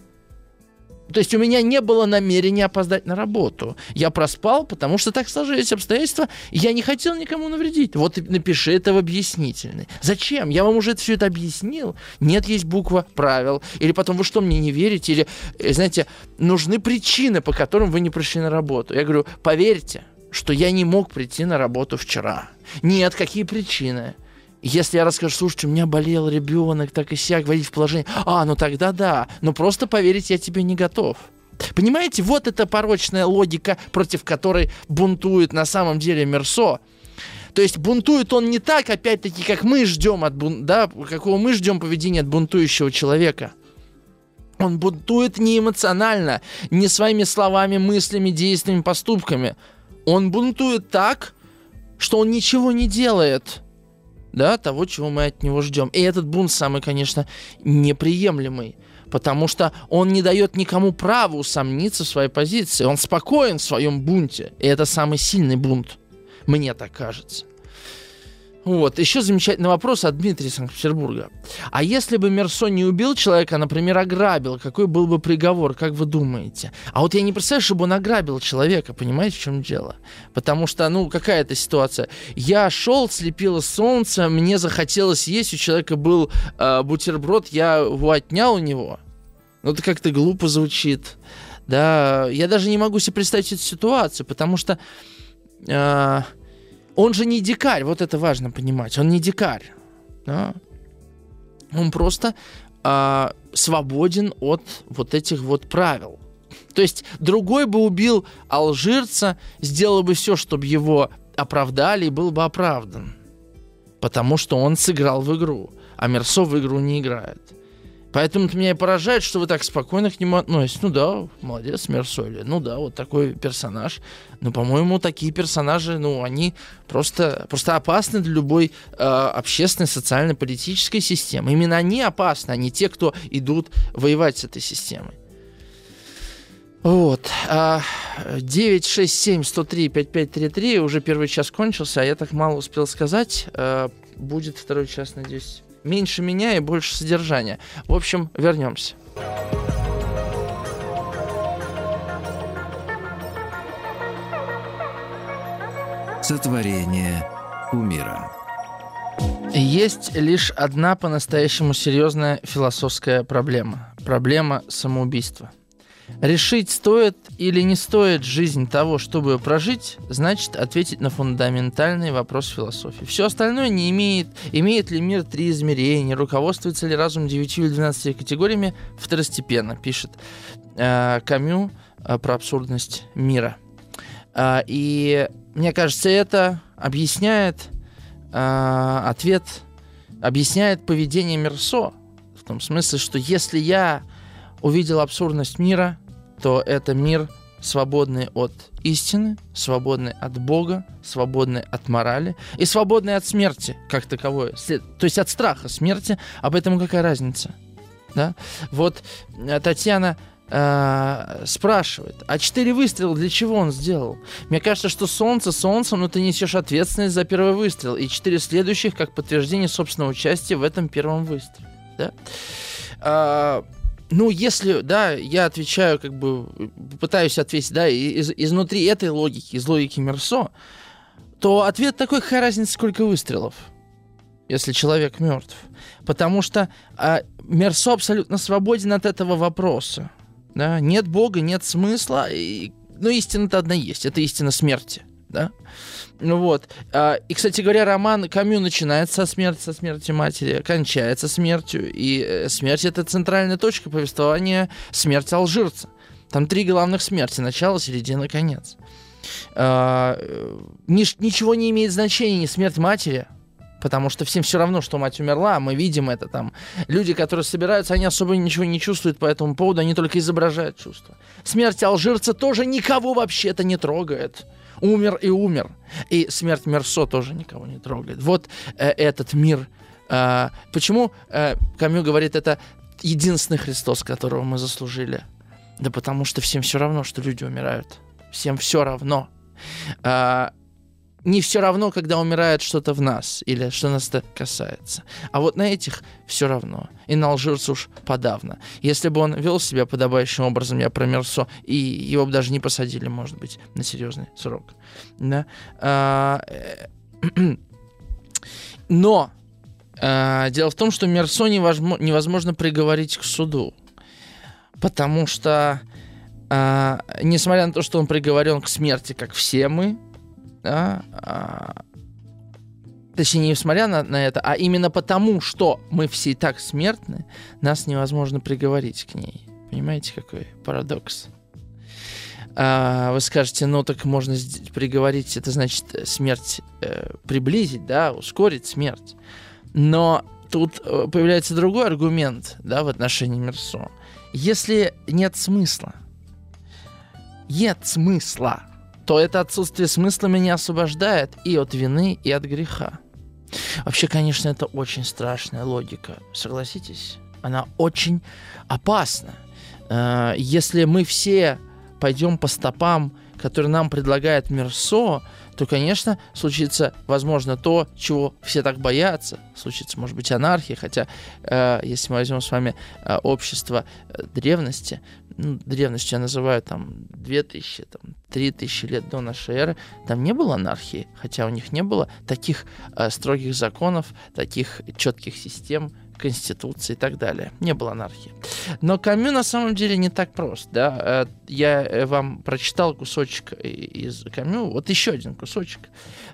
То есть у меня не было намерения опоздать на работу. Я проспал, потому что так сложились обстоятельства, я не хотел никому навредить. Вот напиши это в объяснительной. Зачем? Я вам уже все это объяснил. Нет, есть буква правил. Или потом вы что, мне не верите? Или, э, знаете, нужны причины, по которым вы не пришли на работу. Я говорю, поверьте, что я не мог прийти на работу вчера. Нет, какие причины? Если я расскажу, слушайте, у меня болел ребенок, так и сяк, вводить в положение. А, ну тогда да. Но просто поверить я тебе не готов. Понимаете, вот эта порочная логика, против которой бунтует на самом деле Мерсо. То есть бунтует он не так, опять-таки, как мы ждем от бун... да, какого мы ждем поведения от бунтующего человека. Он бунтует не эмоционально, не своими словами, мыслями, действиями, поступками. Он бунтует так, что он ничего не делает да, того, чего мы от него ждем. И этот бунт самый, конечно, неприемлемый, потому что он не дает никому права усомниться в своей позиции. Он спокоен в своем бунте, и это самый сильный бунт, мне так кажется. Вот, еще замечательный вопрос от Дмитрия Санкт-Петербурга. А если бы Мерсо не убил человека, а, например, ограбил, какой был бы приговор, как вы думаете? А вот я не представляю, чтобы он ограбил человека, понимаете, в чем дело? Потому что, ну, какая это ситуация? Я шел, слепило солнце, мне захотелось есть, у человека был э, бутерброд, я его отнял у него. Ну, это как-то глупо звучит. Да, я даже не могу себе представить эту ситуацию, потому что... Э, он же не дикарь, вот это важно понимать. Он не дикарь. Да? Он просто э, свободен от вот этих вот правил. То есть другой бы убил алжирца, сделал бы все, чтобы его оправдали и был бы оправдан. Потому что он сыграл в игру, а Мерсо в игру не играет. Поэтому меня и поражает, что вы так спокойно к нему относитесь. Ну да, молодец, Мерсоли. Ну да, вот такой персонаж. Но, по-моему, такие персонажи, ну, они просто, просто опасны для любой э, общественной, социальной, политической системы. Именно они опасны, а не те, кто идут воевать с этой системой. Вот. 967-103-5533. Уже первый час кончился, а я так мало успел сказать. Э, будет второй час, надеюсь, меньше меня и больше содержания. В общем, вернемся. Сотворение умира. Есть лишь одна по-настоящему серьезная философская проблема. Проблема самоубийства – Решить, стоит или не стоит жизнь того, чтобы прожить, значит ответить на фундаментальный вопрос философии. Все остальное не имеет, имеет ли мир три измерения, руководствуется ли разум 9 или 12 категориями, второстепенно, пишет э, Камю э, про абсурдность мира. Э, и мне кажется, это объясняет э, ответ, объясняет поведение Мерсо, в том смысле, что если я увидел абсурдность мира, то это мир свободный от истины, свободный от Бога, свободный от морали и свободный от смерти как таковой. То есть от страха смерти, об этом какая разница? Да? Вот э, Татьяна э, спрашивает, а четыре выстрела для чего он сделал? Мне кажется, что солнце солнцем, но ты несешь ответственность за первый выстрел, и четыре следующих как подтверждение собственного участия в этом первом выстреле. Да? А, ну, если, да, я отвечаю, как бы, пытаюсь ответить, да, из, изнутри этой логики, из логики Мерсо, то ответ такой, какая разница, сколько выстрелов, если человек мертв. Потому что а, Мерсо абсолютно свободен от этого вопроса. Да? Нет Бога, нет смысла, и, но истина-то одна есть, это истина смерти. Да? Ну вот. А, и, кстати говоря, роман Камю начинается со смерти, со смерти матери, кончается смертью. И э, смерть — это центральная точка повествования смерти алжирца. Там три главных смерти. Начало, середина, конец. А, ничего не имеет значения ни смерть матери, потому что всем все равно, что мать умерла, мы видим это там. Люди, которые собираются, они особо ничего не чувствуют по этому поводу, они только изображают чувства. Смерть алжирца тоже никого вообще-то не трогает умер и умер. И смерть Мерсо тоже никого не трогает. Вот э, этот мир. Э, почему э, Камю говорит, это единственный Христос, которого мы заслужили? Да потому что всем все равно, что люди умирают. Всем все равно. Э, не все равно, когда умирает что-то в нас или что нас это касается. А вот на этих все равно. И на алжирца уж подавно. Если бы он вел себя подобающим образом, я про Мерсо, и его бы даже не посадили, может быть, на серьезный срок. Да? А, э, (clears throat) но а, дело в том, что Мерсо невозможно, приговорить к суду. Потому что, а, несмотря на то, что он приговорен к смерти, как все мы, да, а, точнее, несмотря на, на это, а именно потому, что мы все и так смертны, нас невозможно приговорить к ней. Понимаете, какой парадокс? А, вы скажете, ну так можно приговорить, это значит смерть э, приблизить, да, ускорить смерть. Но тут э, появляется другой аргумент, да, в отношении Мерсо. Если нет смысла, нет смысла, то это отсутствие смысла меня освобождает и от вины, и от греха. Вообще, конечно, это очень страшная логика, согласитесь? Она очень опасна. Э, если мы все пойдем по стопам, которые нам предлагает Мерсо, то, конечно, случится, возможно, то, чего все так боятся. Случится, может быть, анархия, хотя, э, если мы возьмем с вами э, общество э, древности, ну, древностью я называю там 2000, там, 3000 лет до нашей эры, там не было анархии, хотя у них не было таких э, строгих законов, таких четких систем, конституции и так далее. Не было анархии. Но Камю на самом деле не так прост. Да? Э, я э, вам прочитал кусочек из Камю, вот еще один кусочек.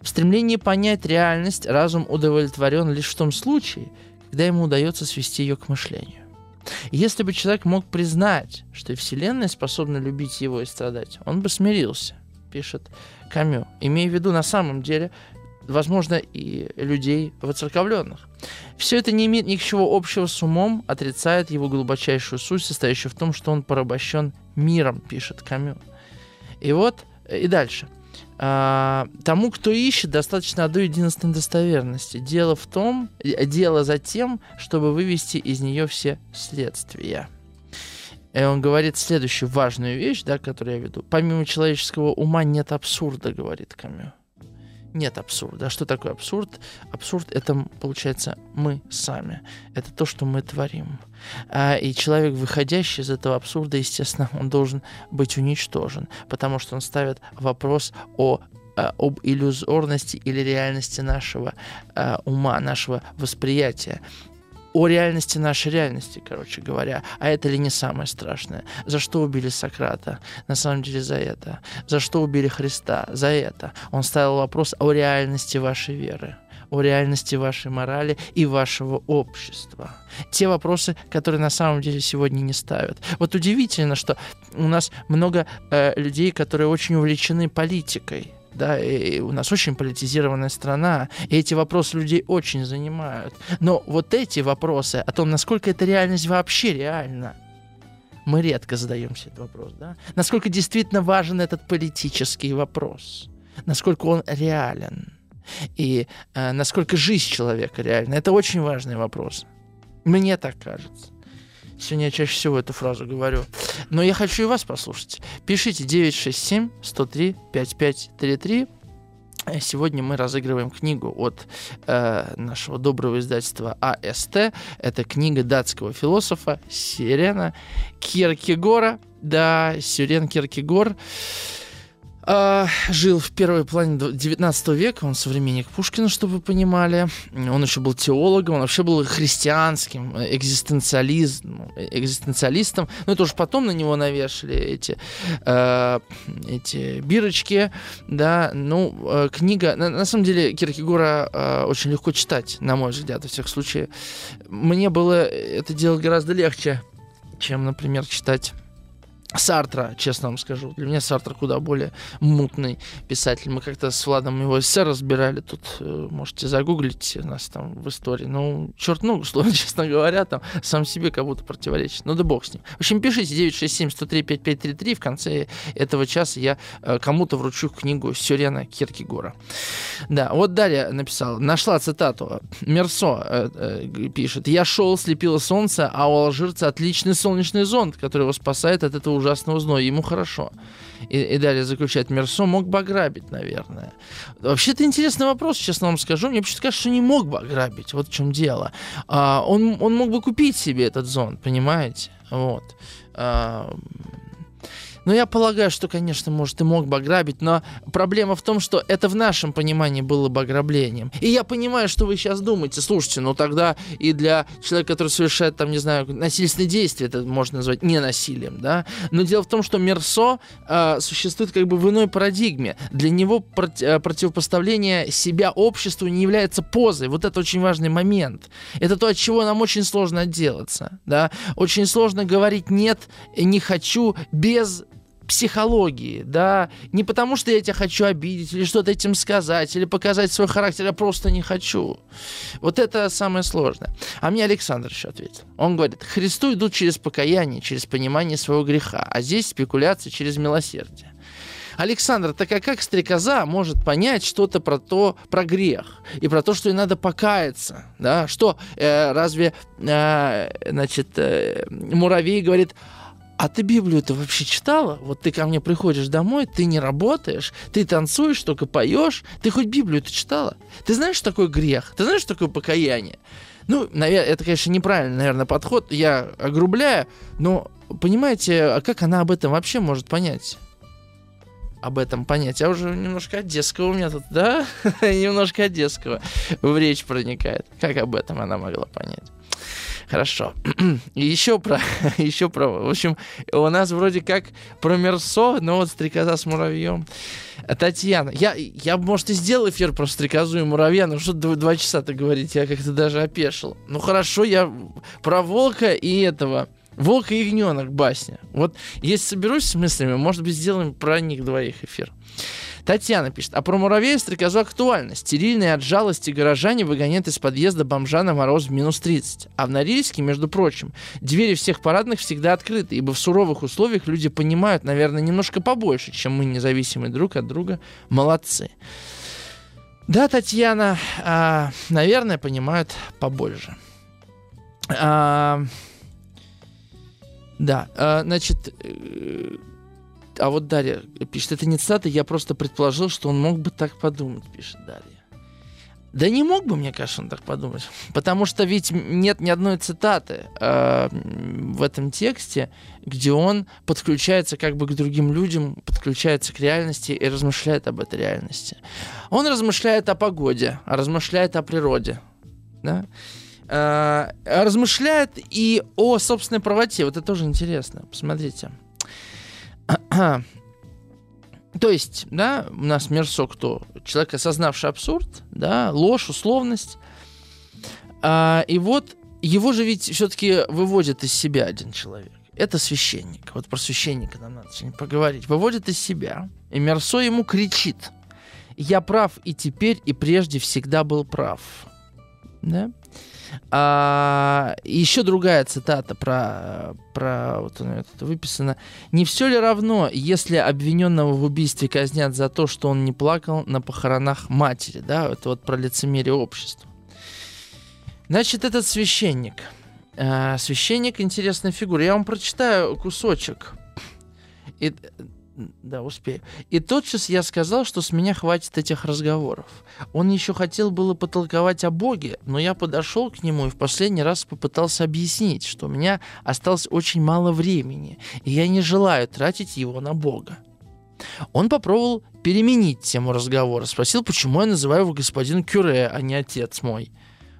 В стремлении понять реальность разум удовлетворен лишь в том случае, когда ему удается свести ее к мышлению. Если бы человек мог признать, что и Вселенная способна любить его и страдать, он бы смирился, пишет Камю, имея в виду на самом деле, возможно, и людей воцерковленных. Все это не имеет ничего общего с умом, отрицает его глубочайшую суть, состоящую в том, что он порабощен миром, пишет Камю. И вот, и дальше. А, тому, кто ищет, достаточно одной единственной достоверности. Дело в том, дело за тем, чтобы вывести из нее все следствия. И он говорит следующую важную вещь, да, которую я веду. Помимо человеческого ума нет абсурда, говорит Камю нет абсурда. А что такое абсурд? Абсурд — это, получается, мы сами. Это то, что мы творим. А, и человек, выходящий из этого абсурда, естественно, (laughs) он должен быть уничтожен, потому что он ставит вопрос о а, об иллюзорности или реальности нашего э, ума, нашего восприятия о реальности нашей реальности, короче говоря. А это ли не самое страшное? За что убили Сократа? На самом деле за это. За что убили Христа? За это. Он ставил вопрос о реальности вашей веры о реальности вашей морали и вашего общества. Те вопросы, которые на самом деле сегодня не ставят. Вот удивительно, что у нас много э, людей, которые очень увлечены политикой да, и у нас очень политизированная страна, и эти вопросы людей очень занимают. Но вот эти вопросы о том, насколько эта реальность вообще реальна, мы редко задаемся этот вопрос, да? Насколько действительно важен этот политический вопрос, насколько он реален, и э, насколько жизнь человека реальна. Это очень важный вопрос. Мне так кажется. Сегодня я чаще всего эту фразу говорю. Но я хочу и вас послушать. Пишите 967 103 5533. Сегодня мы разыгрываем книгу от э, нашего доброго издательства АСТ. Это книга датского философа Сирена Киркегора. Да, Сирен Киркегор. А, жил в первой половине 19 века, он современник Пушкина, чтобы вы понимали. Он еще был теологом, он вообще был христианским экзистенциализм, экзистенциалистом. Но это уже потом на него навешали эти, э, эти бирочки. Да, ну, э, книга... На, на самом деле Киркегора э, очень легко читать, на мой взгляд, во всех случаях. Мне было это делать гораздо легче, чем, например, читать Сартра, честно вам скажу. Для меня Сартр куда более мутный писатель. Мы как-то с Владом его эссе разбирали. Тут э, можете загуглить нас там в истории. Ну, черт ногу, (laughs) словно, честно говоря, там сам себе как будто противоречит. Ну да бог с ним. В общем, пишите 967-103-5533. В конце этого часа я э, кому-то вручу книгу Сюрена Киркегора. Да, вот далее написал. Нашла цитату. Мерсо э, э, пишет. «Я шел, слепило солнце, а у алжирца отличный солнечный зонт, который его спасает от этого ужасного зноя, ему хорошо. И, и далее заключает, Мерсо мог бы ограбить, наверное. Вообще, это интересный вопрос, честно вам скажу. Мне почему-то кажется, что не мог бы ограбить. Вот в чем дело. А, он, он мог бы купить себе этот зонт, понимаете? Вот. А, ну, я полагаю, что, конечно, может, и мог бы ограбить, но проблема в том, что это в нашем понимании было бы ограблением. И я понимаю, что вы сейчас думаете, слушайте, ну тогда и для человека, который совершает, там, не знаю, насильственные действия, это можно назвать не насилием, да? Но дело в том, что Мерсо э, существует как бы в иной парадигме. Для него против, э, противопоставление себя обществу не является позой. Вот это очень важный момент. Это то, от чего нам очень сложно отделаться, да? Очень сложно говорить «нет», «не хочу» без психологии, да, не потому что я тебя хочу обидеть или что-то этим сказать, или показать свой характер, я просто не хочу. Вот это самое сложное. А мне Александр еще ответил. Он говорит, Христу идут через покаяние, через понимание своего греха, а здесь спекуляции через милосердие. Александр, так а как стрекоза может понять что-то про то, про грех и про то, что ей надо покаяться, да? Что э, разве, э, значит, э, муравей говорит, а ты Библию-то вообще читала? Вот ты ко мне приходишь домой, ты не работаешь, ты танцуешь, только поешь. Ты хоть Библию-то читала? Ты знаешь, что такое грех? Ты знаешь, что такое покаяние? Ну, наверное, это, конечно, неправильный, наверное, подход. Я огрубляю, но понимаете, а как она об этом вообще может понять? об этом понять. Я уже немножко одесского у меня тут, да? (laughs) немножко одесского в речь проникает. Как об этом она могла понять? Хорошо. (clears throat) И еще про, (laughs) еще про, в общем, у нас вроде как про Мерсо, но вот стрекоза с муравьем. Татьяна, я, я, может, и сделал эфир про стрекозу и муравья, но что два, два часа-то говорить, я как-то даже опешил. Ну хорошо, я про волка и этого. Волк и ягненок басня. Вот если соберусь с мыслями, может быть, сделаем про них двоих эфир. Татьяна пишет, а про муравей стрекозу актуально. Стерильные от жалости горожане выгоняют из подъезда бомжа на мороз в минус 30. А в Норильске, между прочим, двери всех парадных всегда открыты, ибо в суровых условиях люди понимают, наверное, немножко побольше, чем мы, независимые друг от друга. Молодцы. Да, Татьяна, а, наверное, понимают побольше. А, да, а, значит, э, а вот Дарья пишет, это не цитата, я просто предположил, что он мог бы так подумать, пишет Дарья. Да не мог бы, мне кажется, он так подумать. (laughs) Потому что ведь нет ни одной цитаты э, в этом тексте, где он подключается как бы к другим людям, подключается к реальности и размышляет об этой реальности. Он размышляет о погоде, размышляет о природе. Да? Э, размышляет и о собственной правоте. Вот это тоже интересно. Посмотрите. (clears throat) То есть, да, у нас Мерсо кто? Человек, осознавший абсурд, да, ложь, условность. А, и вот его же ведь все-таки выводит из себя один человек. Это священник. Вот про священника нам надо сегодня поговорить. Выводит из себя. И Мерсо ему кричит. Я прав и теперь, и прежде всегда был прав. Да? А, еще другая цитата про, про вот она это выписана. Не все ли равно, если обвиненного в убийстве казнят за то, что он не плакал на похоронах матери, да? Это вот про лицемерие общества. Значит, этот священник. А, священник интересная фигура. Я вам прочитаю кусочек. И да, успею. И тотчас я сказал, что с меня хватит этих разговоров. Он еще хотел было потолковать о Боге, но я подошел к нему и в последний раз попытался объяснить, что у меня осталось очень мало времени, и я не желаю тратить его на Бога. Он попробовал переменить тему разговора, спросил, почему я называю его господин Кюре, а не отец мой.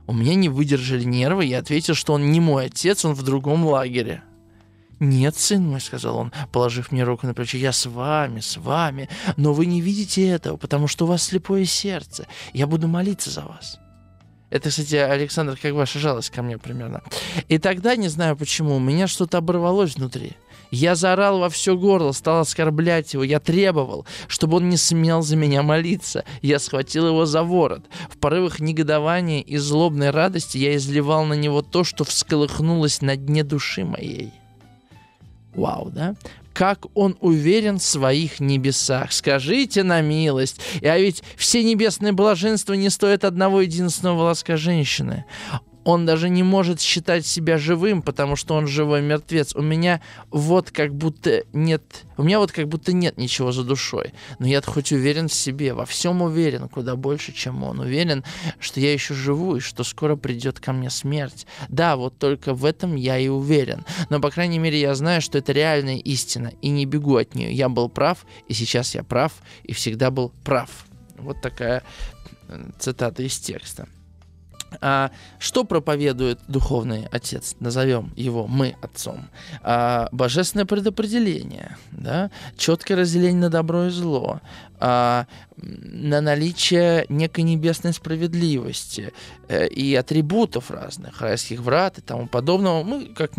У меня не выдержали нервы, я ответил, что он не мой отец, он в другом лагере. «Нет, сын мой», — сказал он, положив мне руку на плечо, — «я с вами, с вами, но вы не видите этого, потому что у вас слепое сердце. Я буду молиться за вас». Это, кстати, Александр, как ваша жалость ко мне примерно. И тогда, не знаю почему, у меня что-то оборвалось внутри. Я заорал во все горло, стал оскорблять его. Я требовал, чтобы он не смел за меня молиться. Я схватил его за ворот. В порывах негодования и злобной радости я изливал на него то, что всколыхнулось на дне души моей. Вау, да? Как он уверен в своих небесах. Скажите на милость. А ведь все небесные блаженства не стоят одного единственного волоска женщины. Он даже не может считать себя живым, потому что он живой мертвец. У меня вот как будто нет... У меня вот как будто нет ничего за душой. Но я хоть уверен в себе, во всем уверен, куда больше, чем он. Уверен, что я еще живу и что скоро придет ко мне смерть. Да, вот только в этом я и уверен. Но, по крайней мере, я знаю, что это реальная истина, и не бегу от нее. Я был прав, и сейчас я прав, и всегда был прав. Вот такая э, цитата из текста. А, что проповедует духовный отец? Назовем его мы отцом. А, божественное предопределение, да? четкое разделение на добро и зло, а, на наличие некой небесной справедливости э, и атрибутов разных, райских врат и тому подобного. Мы как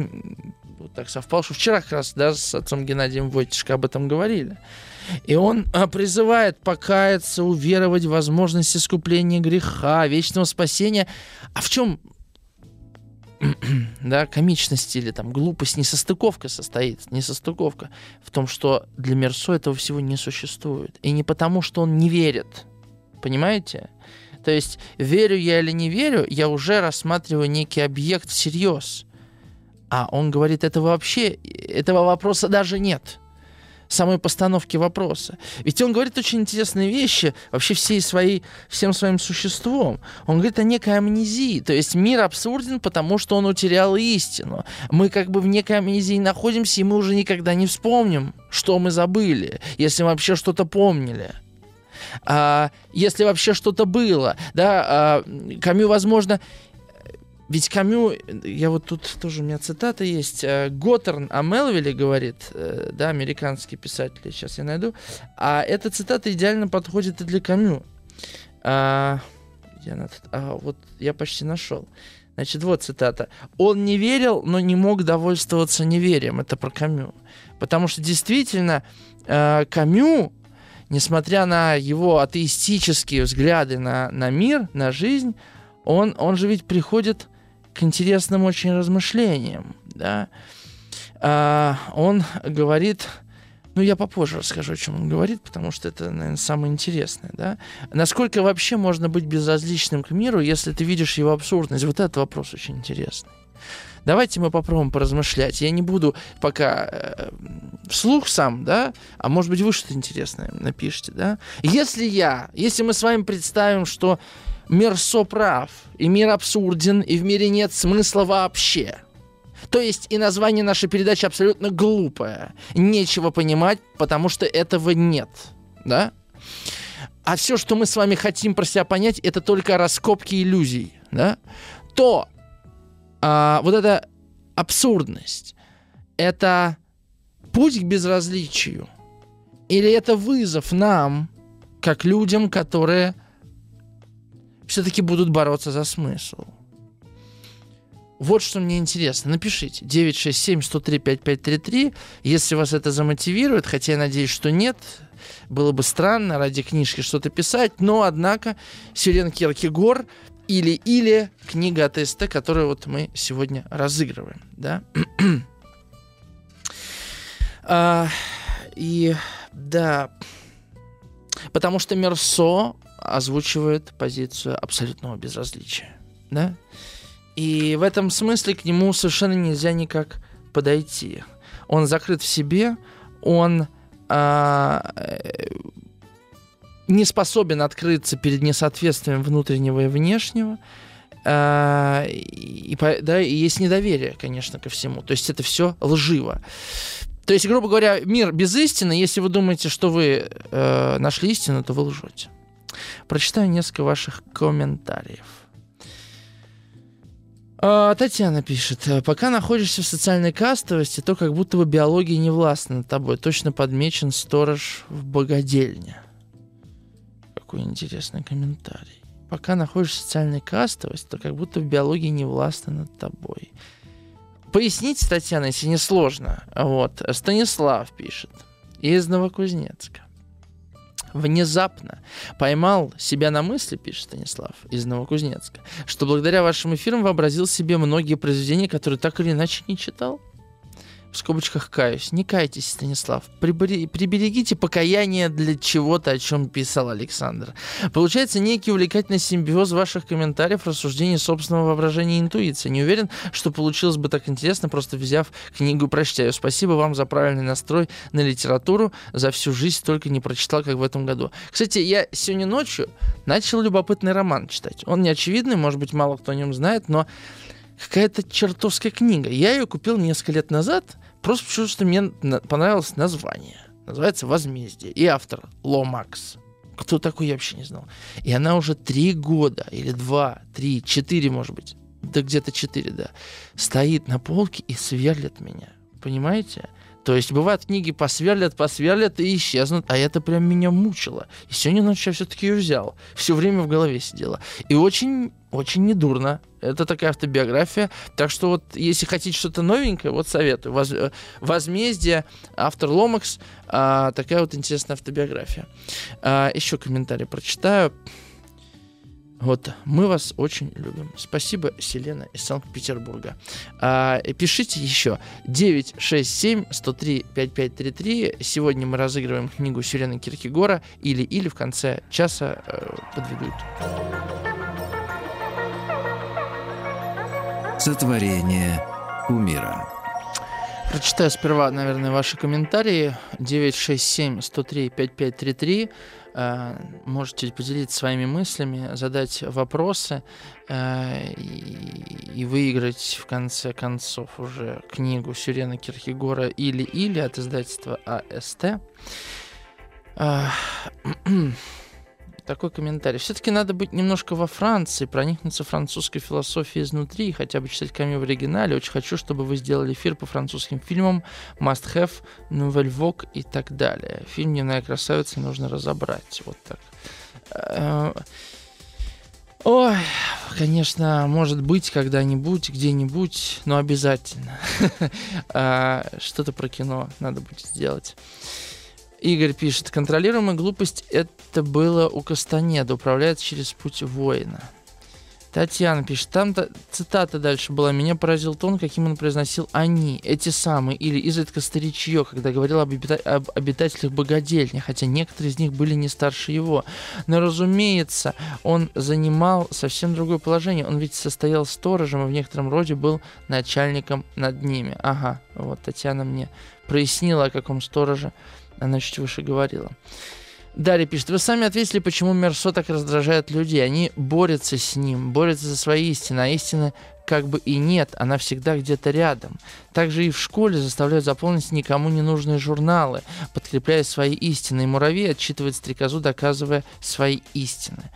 вот так совпало, что вчера как раз да, с отцом Геннадием Войтишко об этом говорили. И он а, призывает покаяться, уверовать в возможность искупления греха, вечного спасения. А в чем (clears throat) да, комичность или там глупость, несостыковка состоит, несостыковка в том, что для Мерсо этого всего не существует. И не потому, что он не верит. Понимаете? То есть, верю я или не верю, я уже рассматриваю некий объект всерьез. А он говорит, этого вообще, этого вопроса даже нет самой постановки вопроса. Ведь он говорит очень интересные вещи вообще всей своей, всем своим существом. Он говорит о некой амнезии, то есть мир абсурден, потому что он утерял истину. Мы как бы в некой амнезии находимся, и мы уже никогда не вспомним, что мы забыли, если мы вообще что-то помнили. А, если вообще что-то было, да, а, Камю, возможно, ведь Камю, я вот тут тоже у меня цитата есть, э, Готтерн о Мелвиле говорит, э, да, американский писатель, сейчас я найду, а эта цитата идеально подходит и для Камю. А, я, а, вот я почти нашел. Значит, вот цитата. «Он не верил, но не мог довольствоваться неверием». Это про Камю. Потому что действительно э, Камю, несмотря на его атеистические взгляды на, на мир, на жизнь, он, он же ведь приходит к интересным очень размышлениям. Да? А, он говорит, ну я попозже расскажу, о чем он говорит, потому что это, наверное, самое интересное. Да? Насколько вообще можно быть безразличным к миру, если ты видишь его абсурдность? Вот этот вопрос очень интересный. Давайте мы попробуем поразмышлять. Я не буду пока э, вслух сам, да, а может быть вы что-то интересное напишите, да. Если я, если мы с вами представим, что мир соправ, и мир абсурден, и в мире нет смысла вообще. То есть и название нашей передачи абсолютно глупое. Нечего понимать, потому что этого нет. Да? А все, что мы с вами хотим про себя понять, это только раскопки иллюзий. Да? То а, вот эта абсурдность, это путь к безразличию, или это вызов нам, как людям, которые все-таки будут бороться за смысл. Вот что мне интересно. Напишите 967-103-5533, если вас это замотивирует, хотя я надеюсь, что нет. Было бы странно ради книжки что-то писать, но, однако, Сирен Киркегор или-или книга от СТ, которую вот мы сегодня разыгрываем, да. (clears throat) а, и да, потому что Мерсо озвучивает позицию абсолютного безразличия. Да? И в этом смысле к нему совершенно нельзя никак подойти. Он закрыт в себе, он а, э, не способен открыться перед несоответствием внутреннего и внешнего. А, и, да, и есть недоверие, конечно, ко всему. То есть это все лживо. То есть, грубо говоря, мир без истины, если вы думаете, что вы э, нашли истину, то вы лжете. Прочитаю несколько ваших комментариев. А, Татьяна пишет, пока находишься в социальной кастовости, то как будто бы биология не властна над тобой. Точно подмечен сторож в богадельне. Какой интересный комментарий. Пока находишься в социальной кастовости, то как будто в биологии не властна над тобой. Поясните, Татьяна, если не сложно. Вот. Станислав пишет из Новокузнецка внезапно поймал себя на мысли, пишет Станислав из Новокузнецка, что благодаря вашим эфирам вообразил себе многие произведения, которые так или иначе не читал. В скобочках каюсь. Не кайтесь, Станислав. Прибери, приберегите покаяние для чего-то, о чем писал Александр. Получается некий увлекательный симбиоз ваших комментариев, рассуждений собственного воображения и интуиции. Не уверен, что получилось бы так интересно, просто взяв книгу прочтя Спасибо вам за правильный настрой на литературу. За всю жизнь только не прочитал, как в этом году. Кстати, я сегодня ночью начал любопытный роман читать. Он не очевидный, может быть, мало кто о нем знает, но какая-то чертовская книга. Я ее купил несколько лет назад, просто потому что мне понравилось название. Называется «Возмездие». И автор Ломакс. Кто такой, я вообще не знал. И она уже три года, или два, три, четыре, может быть, да где-то четыре, да, стоит на полке и сверлит меня. Понимаете? То есть бывают книги посверлят, посверлят и исчезнут, а это прям меня мучило. И сегодня ночью я все-таки ее взял. Все время в голове сидела. И очень, очень недурно. Это такая автобиография. Так что вот, если хотите что-то новенькое, вот советую. Воз, э, Возмездие, автор Ломакс. А, такая вот интересная автобиография. А, еще комментарий прочитаю. Вот, мы вас очень любим. Спасибо, Селена из Санкт-Петербурга. А, пишите еще 967-103-5533. Сегодня мы разыгрываем книгу Селены Киркегора или-или в конце часа э, подведут. Сотворение умира. Прочитаю сперва, наверное, ваши комментарии. 967-103-5533. Э, можете поделиться своими мыслями, задать вопросы э, и выиграть в конце концов уже книгу Сюрена Кирхигора или-или от издательства АСТ. (clears throat) Такой комментарий. Все-таки надо быть немножко во Франции, проникнуться французской философией изнутри, хотя бы читать Камю в оригинале. Очень хочу, чтобы вы сделали эфир по французским фильмам Must Have, Nouvelle Vogue и так далее. Фильм «Дневная красавица» нужно разобрать. Вот так. Э, ой, конечно, может быть когда-нибудь, где-нибудь, но обязательно. (laughs) А, что-то про кино надо будет сделать. Игорь пишет, контролируемая глупость это было у Кастанеда, управляет через путь воина. Татьяна пишет, там цитата дальше была, меня поразил тон, каким он произносил «они», эти самые, или изредка старичье, когда говорил об, обита- об обитателях богадельни, хотя некоторые из них были не старше его. Но, разумеется, он занимал совсем другое положение, он ведь состоял сторожем и в некотором роде был начальником над ними. Ага, вот Татьяна мне прояснила, о каком стороже она чуть выше говорила. Дарья пишет, вы сами ответили, почему Мерсо так раздражает людей. Они борются с ним, борются за свои истины, а истины как бы и нет, она всегда где-то рядом. Также и в школе заставляют заполнить никому не нужные журналы, подкрепляя свои истины. И муравей отчитывает стрекозу, доказывая свои истины.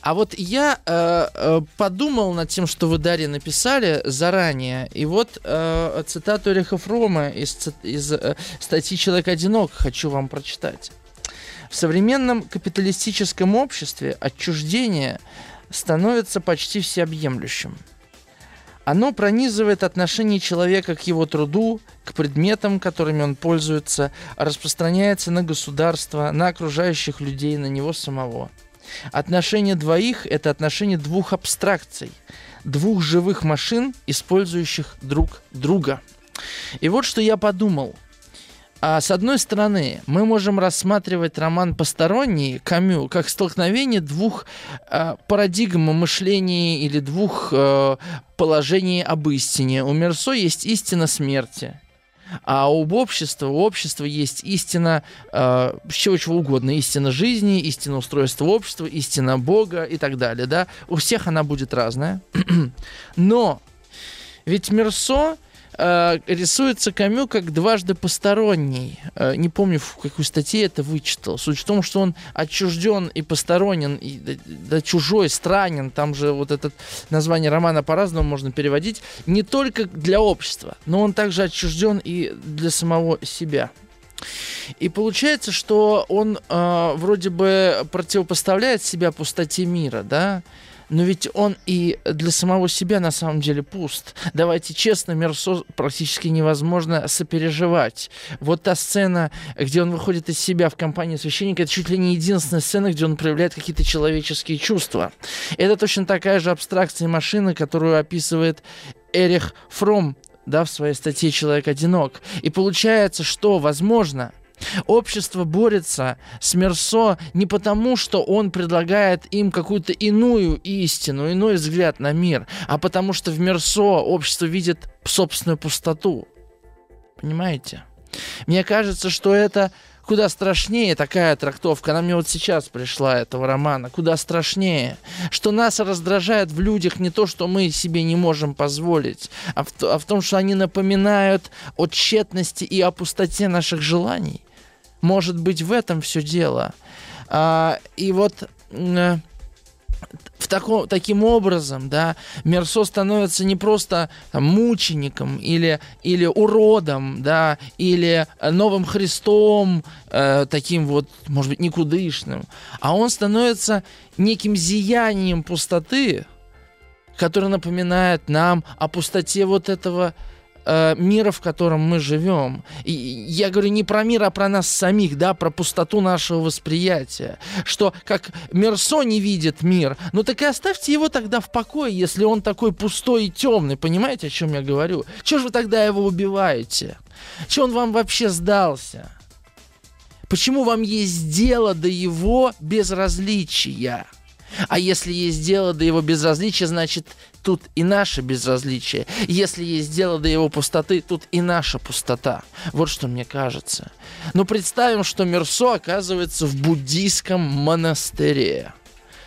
А вот я э, э, подумал над тем, что вы, Дарья, написали заранее. И вот э, цитату Эриха Фрома из, из э, статьи «Человек одинок» хочу вам прочитать. В современном капиталистическом обществе отчуждение становится почти всеобъемлющим. Оно пронизывает отношение человека к его труду, к предметам, которыми он пользуется, распространяется на государство, на окружающих людей, на него самого – Отношение двоих – это отношение двух абстракций, двух живых машин, использующих друг друга. И вот что я подумал. А с одной стороны, мы можем рассматривать роман «Посторонний» Камю как столкновение двух э, парадигм мышления или двух э, положений об истине. У Мерсо есть истина смерти, а у общества, у общества есть истина э, чего чего угодно. Истина жизни, истина устройства общества, истина Бога и так далее. Да? У всех она будет разная. (clears throat) Но ведь Мерсо э, рисуется Камю как дважды посторонний. Э, не помню, в какой статье это вычитал. Суть в том, что он отчужден и посторонен, и, да, да чужой, странен. Там же вот это название романа по-разному можно переводить. Не только для общества, но он также отчужден и для самого себя. И получается, что он э, вроде бы противопоставляет себя пустоте мира, да, но ведь он и для самого себя на самом деле пуст. Давайте честно, Мерсо практически невозможно сопереживать. Вот та сцена, где он выходит из себя в компании священника, это чуть ли не единственная сцена, где он проявляет какие-то человеческие чувства. Это точно такая же абстракция машины, которую описывает Эрих Фром да, в своей статье «Человек одинок». И получается, что, возможно, Общество борется с Мерсо не потому, что он предлагает им какую-то иную истину, иной взгляд на мир, а потому что в Мерсо общество видит собственную пустоту. Понимаете? Мне кажется, что это куда страшнее такая трактовка. Она мне вот сейчас пришла, этого романа. Куда страшнее. Что нас раздражает в людях не то, что мы себе не можем позволить, а в, а в том, что они напоминают о тщетности и о пустоте наших желаний. Может быть, в этом все дело. А, и вот в таком, таким образом, да, Мерсо становится не просто там, мучеником или, или уродом, да, или новым Христом, э, таким вот, может быть, никудышным, а он становится неким зиянием пустоты, который напоминает нам о пустоте вот этого э, мира, в котором мы живем. И я говорю не про мир, а про нас самих, да, про пустоту нашего восприятия. Что как Мерсо не видит мир, ну так и оставьте его тогда в покое, если он такой пустой и темный. Понимаете, о чем я говорю? Чего же вы тогда его убиваете? Чего он вам вообще сдался? Почему вам есть дело до его безразличия? А если есть дело до его безразличия, значит, тут и наше безразличие. Если есть дело до его пустоты, тут и наша пустота. Вот что мне кажется. Но представим, что Мерсо оказывается в буддийском монастыре.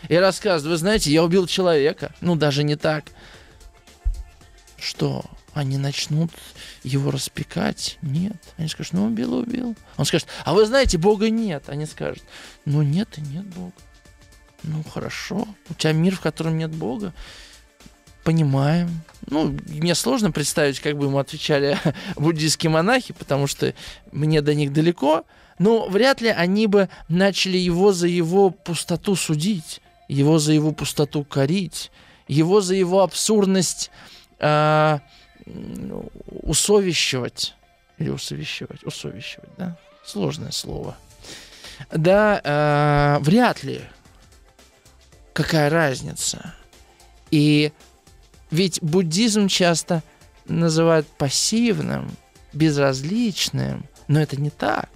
И рассказывает, вы знаете, я убил человека. Ну, даже не так. Что? Они начнут его распекать? Нет. Они скажут, ну, убил, убил. Он скажет, а вы знаете, Бога нет. Они скажут, ну, нет и нет Бога. Ну, хорошо. У тебя мир, в котором нет Бога. Понимаем. Ну, мне сложно представить, как бы ему отвечали (laughs) буддийские монахи, потому что мне до них далеко. Но вряд ли они бы начали его за его пустоту судить, его за его пустоту корить, его за его абсурдность э, усовещивать. Или усовещивать, усовещивать, да? Сложное слово. Да, э, вряд ли какая разница? И ведь буддизм часто называют пассивным, безразличным, но это не так.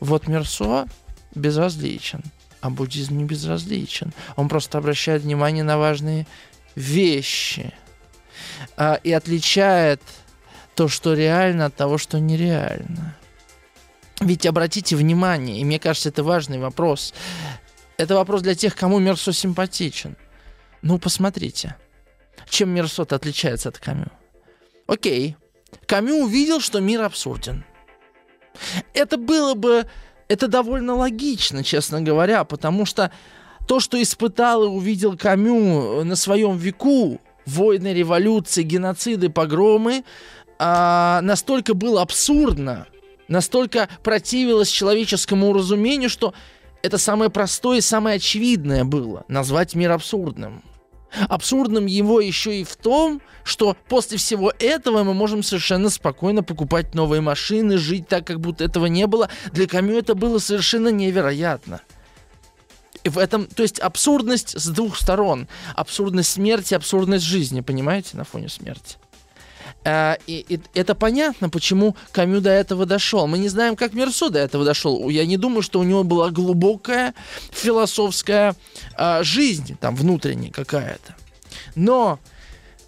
Вот Мерсо безразличен, а буддизм не безразличен. Он просто обращает внимание на важные вещи а, и отличает то, что реально от того, что нереально. Ведь обратите внимание, и мне кажется, это важный вопрос это вопрос для тех, кому Мерсо симпатичен. Ну, посмотрите, чем мерсо отличается от Камю. Окей, Камю увидел, что мир абсурден. Это было бы, это довольно логично, честно говоря, потому что то, что испытал и увидел Камю на своем веку, войны, революции, геноциды, погромы, а, настолько было абсурдно, настолько противилось человеческому разумению, что это самое простое и самое очевидное было – назвать мир абсурдным. Абсурдным его еще и в том, что после всего этого мы можем совершенно спокойно покупать новые машины, жить так, как будто этого не было. Для Камю это было совершенно невероятно. И в этом, то есть абсурдность с двух сторон. Абсурдность смерти, абсурдность жизни, понимаете, на фоне смерти. А, и, и это понятно, почему Камю до этого дошел. Мы не знаем, как Мерсо до этого дошел. Я не думаю, что у него была глубокая философская а, жизнь, там внутренняя какая-то. Но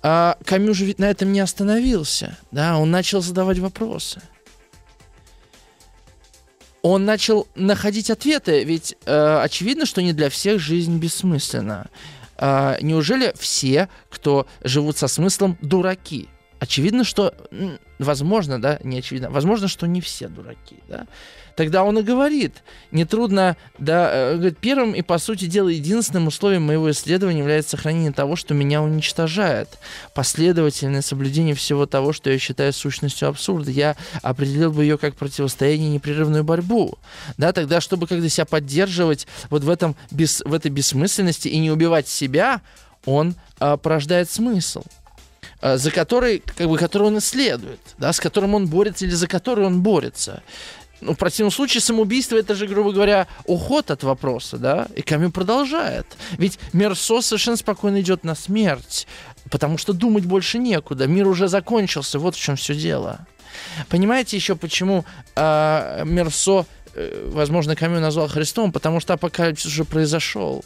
а, Камю же ведь на этом не остановился. Да? Он начал задавать вопросы. Он начал находить ответы, ведь э, очевидно, что не для всех жизнь бессмысленна. Э, неужели все, кто живут со смыслом, дураки? Очевидно, что, возможно, да, не очевидно, возможно, что не все дураки, да. Тогда он и говорит, нетрудно, да, э, говорит, первым и, по сути дела, единственным условием моего исследования является сохранение того, что меня уничтожает. Последовательное соблюдение всего того, что я считаю сущностью абсурда. Я определил бы ее как противостояние непрерывную борьбу. Да, тогда, чтобы когда себя поддерживать вот в, этом, бес, в этой бессмысленности и не убивать себя, он а, порождает смысл. Э, за который, как бы, который он исследует, да, с которым он борется или за который он борется. Ну, в противном случае самоубийство это же, грубо говоря, уход от вопроса, да? И Камю продолжает. Ведь Мерсо совершенно спокойно идет на смерть, потому что думать больше некуда. Мир уже закончился, вот в чем все дело. Понимаете еще, почему э, Мерсо, э, возможно, Камю назвал Христом? Потому что апокалипсис уже произошел.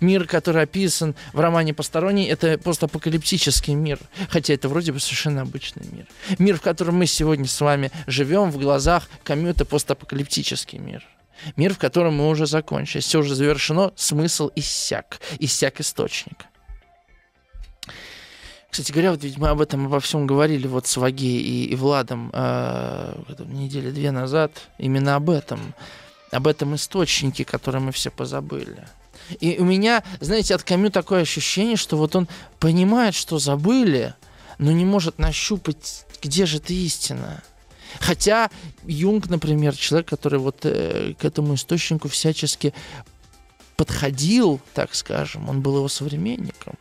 Мир, который описан в романе «Посторонний», это постапокалиптический мир, хотя это вроде бы совершенно обычный мир. Мир, в котором мы сегодня с вами живем, в глазах это постапокалиптический мир. Мир, в котором мы уже закончили. Все уже завершено, смысл иссяк. Иссяк источник. Кстати говоря, вот ведь мы об этом обо всем говорили вот с Ваге и, и Владом э, недели две назад. Именно об этом. Об этом источнике, который мы все позабыли. И у меня, знаете, от Камю такое ощущение, что вот он понимает, что забыли, но не может нащупать, где же эта истина. Хотя Юнг, например, человек, который вот э, к этому источнику всячески подходил, так скажем, он был его современником.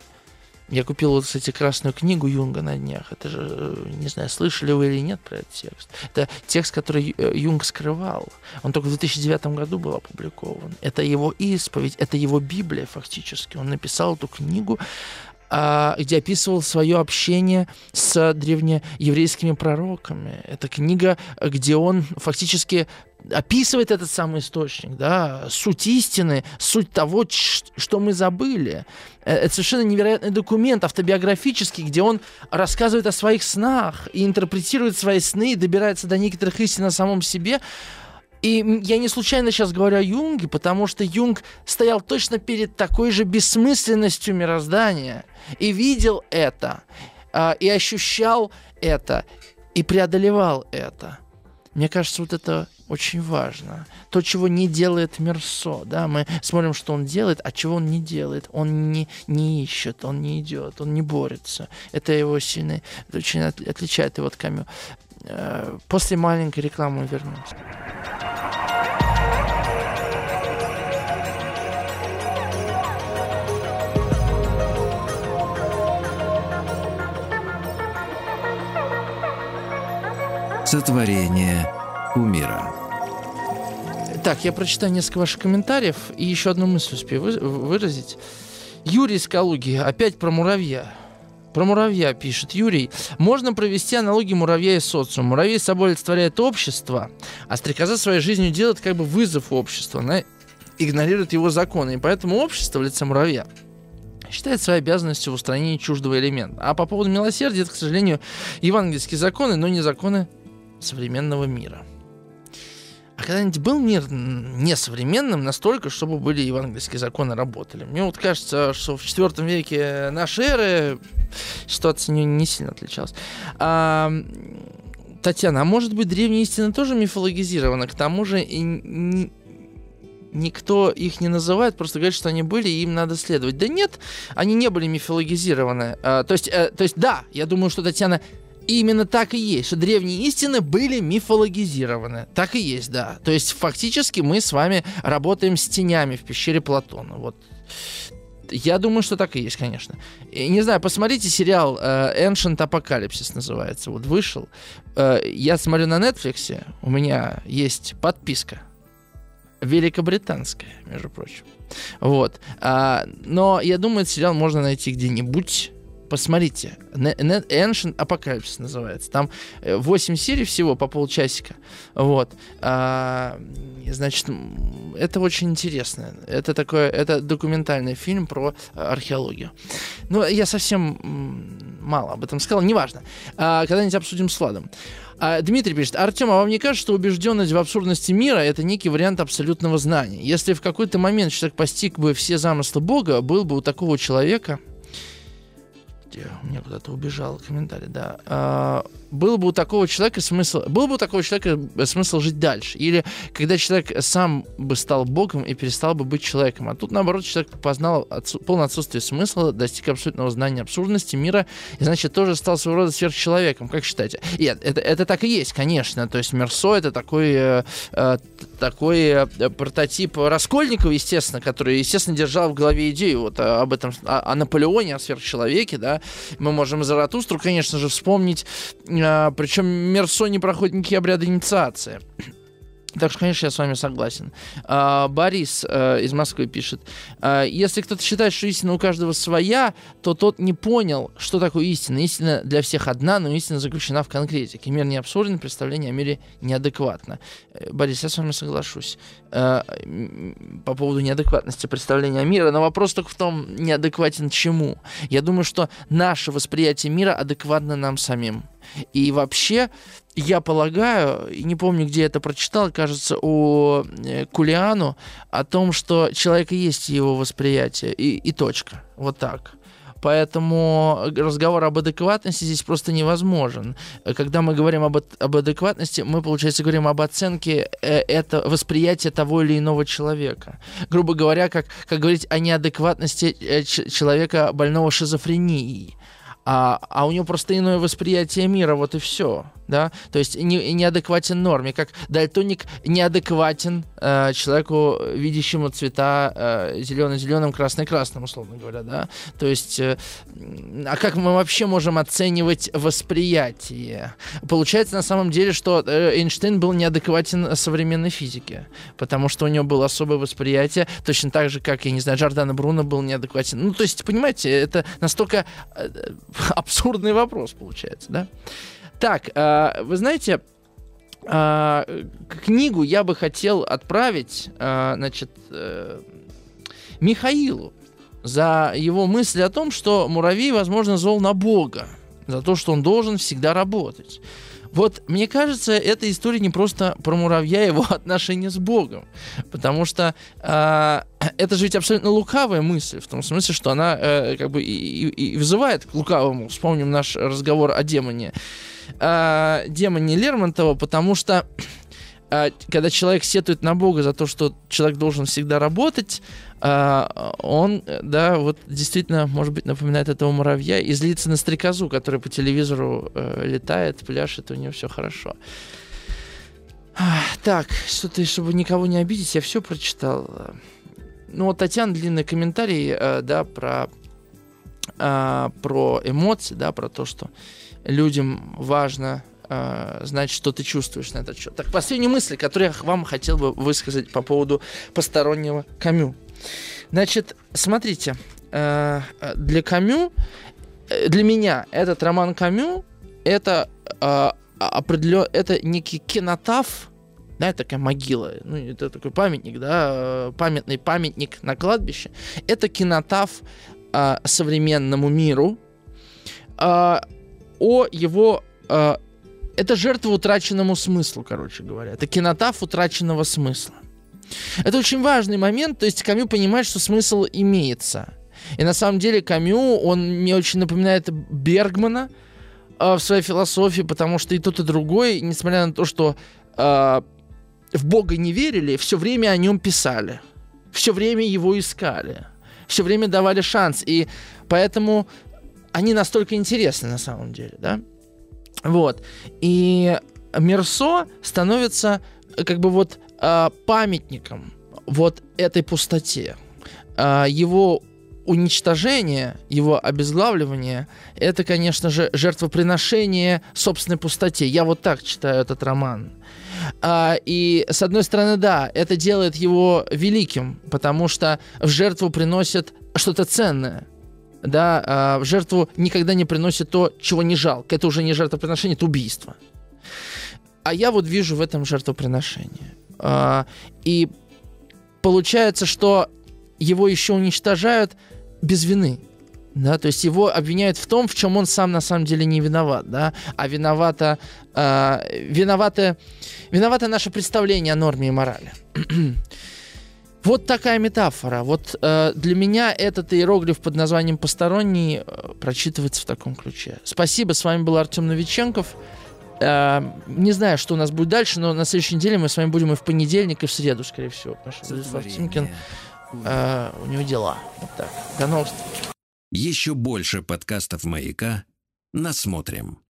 Я купил вот, кстати, красную книгу Юнга на днях. Это же, э, не знаю, слышали вы или нет про этот текст. Это текст, который э, Юнг скрывал. Он только в 2009 году был опубликован. Это его исповедь, это его Библия фактически. Он написал эту книгу а, где описывал свое общение с древнееврейскими пророками. Это книга, где он фактически описывает этот самый источник, да, суть истины, суть того, что мы забыли. Э, это совершенно невероятный документ автобиографический, где он рассказывает о своих снах и интерпретирует свои сны и добирается до некоторых истин о самом себе. И я не случайно сейчас говорю о Юнге, потому что Юнг стоял точно перед такой же бессмысленностью мироздания и видел это, а, и ощущал это, и преодолевал это. Мне кажется, вот это очень важно. То, чего не делает Мерсо, да, мы смотрим, что он делает, а чего он не делает. Он не, не ищет, он не идет, он не борется. Это его сильно, это очень отличает его от Камю. Э, после маленькой рекламы вернемся. Сотворение умира. Так, я прочитаю несколько ваших комментариев и еще одну мысль успею выразить. Юрий из Калуги, опять про муравья. Про муравья пишет Юрий. Можно провести аналогию муравья и социума. Муравей собой олицетворяет общество, а стрекоза своей жизнью делает как бы вызов обществу. Она игнорирует его законы. И поэтому общество в лице муравья считает своей обязанностью в устранении чуждого элемента. А по поводу милосердия, это, к сожалению, евангельские законы, но не законы современного мира. А когда-нибудь был мир несовременным настолько, чтобы были евангельские законы работали? Мне вот кажется, что в IV веке нашей эры ситуация не, не сильно отличалась. А, Татьяна, а может быть древняя истина тоже мифологизирована? К тому же и не, никто их не называет, просто говорит, что они были, и им надо следовать. Да нет, они не были мифологизированы. А, то, есть, а, то есть, да, я думаю, что Татьяна и именно так и есть, что древние истины были мифологизированы. Так и есть, да. То есть фактически мы с вами работаем с тенями в пещере Платона. Вот. Я думаю, что так и есть, конечно. И, не знаю, посмотрите сериал э, Ancient Apocalypse называется. Вот вышел. Э, я смотрю на Netflix, у меня есть подписка. Великобританская, между прочим. Вот. А, но я думаю, этот сериал можно найти где-нибудь посмотрите. Ancient Apocalypse называется. Там 8 э, серий всего по полчасика. Вот. А, значит, это очень интересно. Это такое, это документальный фильм про археологию. Но я совсем мало об этом сказал, неважно. А, когда-нибудь обсудим с Владом. А, Дмитрий пишет, Артем, а вам не кажется, что убежденность в абсурдности мира это некий вариант абсолютного знания? Если в какой-то момент человек постиг бы все замыслы Бога, был бы у такого человека Подождите, у меня куда-то убежал комментарий, да. Был бы у такого человека смысл, был бы у такого человека смысл жить дальше? Или когда человек сам бы стал богом и перестал бы быть человеком? А тут, наоборот, человек познал отсу- полное отсутствие смысла, достиг абсолютного знания абсурдности мира, и, значит, тоже стал своего рода сверхчеловеком. Как считаете? Нет, это, это так и есть, конечно. То есть Мерсо это такой, э, э такой э, прототип Раскольникова, естественно, который, естественно, держал в голове идею вот э, об этом, о, о Наполеоне, о сверхчеловеке, да, мы можем Заратустру, конечно же, вспомнить. А, причем Мерсо не проходит никакие обряды инициации. (clears throat) Так что, конечно, я с вами согласен. А, Борис а, из Москвы пишет. А, если кто-то считает, что истина у каждого своя, то тот не понял, что такое истина. Истина для всех одна, но истина заключена в конкретике. Мир не абсурден, представление о мире неадекватно. Э, Борис, я с вами соглашусь. А, по поводу неадекватности представления о мире, но вопрос только в том, неадекватен чему. Я думаю, что наше восприятие мира адекватно нам самим. И вообще, я полагаю, не помню, где это прочитал, кажется, у э, Кулиану, о том, что человека есть его восприятие, и, и точка. Вот так. Поэтому разговор об адекватности здесь просто невозможен. Когда мы говорим об, об адекватности, мы, получается, говорим об оценке э, это, восприятия того или иного человека. Грубо говоря, как, как говорить о неадекватности э, человека больного шизофренией а, а у него просто иное восприятие мира, вот и все, да, то есть не, неадекватен норме, как дальтоник неадекватен э, человеку, видящему цвета э, зеленый-зеленым, красный-красным, условно говоря, да, то есть, э, а как мы вообще можем оценивать восприятие? Получается на самом деле, что э, Эйнштейн был неадекватен современной физике, потому что у него было особое восприятие, точно так же, как, я не знаю, Джордано Бруно был неадекватен, ну, то есть, понимаете, это настолько э, (laughs) абсурдный вопрос получается, да? Так, э, вы знаете, э, книгу я бы хотел отправить, э, значит, Михаилу за его мысли о том, что муравей, возможно, зол на Бога, за то, что он должен всегда работать. Вот, мне кажется, эта история не просто про муравья и его (laughs) отношения с Богом. Потому что э, это же ведь абсолютно лукавая мысль, в том смысле, что она э, как бы и, и, и вызывает к лукавому. Вспомним наш разговор о демоне. Э, демоне Лермонтова, потому что а, когда человек сетует на Бога за то, что человек должен всегда работать, а, он, да, вот действительно, может быть, напоминает этого муравья и злится на стрекозу, которая по телевизору э, летает, пляшет, у нее все хорошо. Так, что-то, чтобы никого не обидеть, я все прочитал. Ну, вот Татьяна длинный комментарий, э, да, про, э, про эмоции, да, про то, что людям важно знать, что ты чувствуешь на этот счет. Так, последние мысли, которые я вам хотел бы высказать по поводу постороннего Камю. Значит, смотрите, э, для Камю, э, для меня этот роман Камю, это э, определен, это некий кинотаф, да, это такая могила, ну, это такой памятник, да, э, памятный памятник на кладбище. Это кинотаф э, современному миру, э, о его э, это жертва утраченному смыслу, короче говоря. Это кинотаф утраченного смысла. Это очень важный момент, то есть Камю понимает, что смысл имеется. И на самом деле Камю, он мне очень напоминает Бергмана э, в своей философии, потому что и тот, и другой, несмотря на то, что э, в Бога не верили, все время о нем писали. Все время его искали. Все время давали шанс. И поэтому они настолько интересны на самом деле, да? Вот. И Мерсо становится э, как бы вот э, памятником вот этой пустоте. Э, его уничтожение, его обезглавливание, это, конечно же, жертвоприношение собственной пустоте. Я вот так читаю этот роман. А, и, с одной стороны, да, это делает его великим, потому что в жертву приносят что-то ценное да, а, в жертву никогда не приносит то, чего не жалко. Это уже не жертвоприношение, это убийство. А я вот вижу в этом жертвоприношение. А, и получается, что его еще уничтожают без вины. Да, то есть его обвиняют в том, в чем он сам на самом деле не виноват, да, а виновата, э, виновата, виновата наше представление о норме и морали. Вот такая метафора. Вот э, для меня этот иероглиф под названием «посторонний» э, прочитывается в таком ключе. Спасибо, с вами был Артем Новиченков. Э, не знаю, что у нас будет дальше, но на следующей неделе мы с вами будем и в понедельник, и в среду, скорее всего. Потому что Владислав Тимкин, э, у него дела. Вот так. До новых встреч. Еще больше подкастов «Маяка» насмотрим.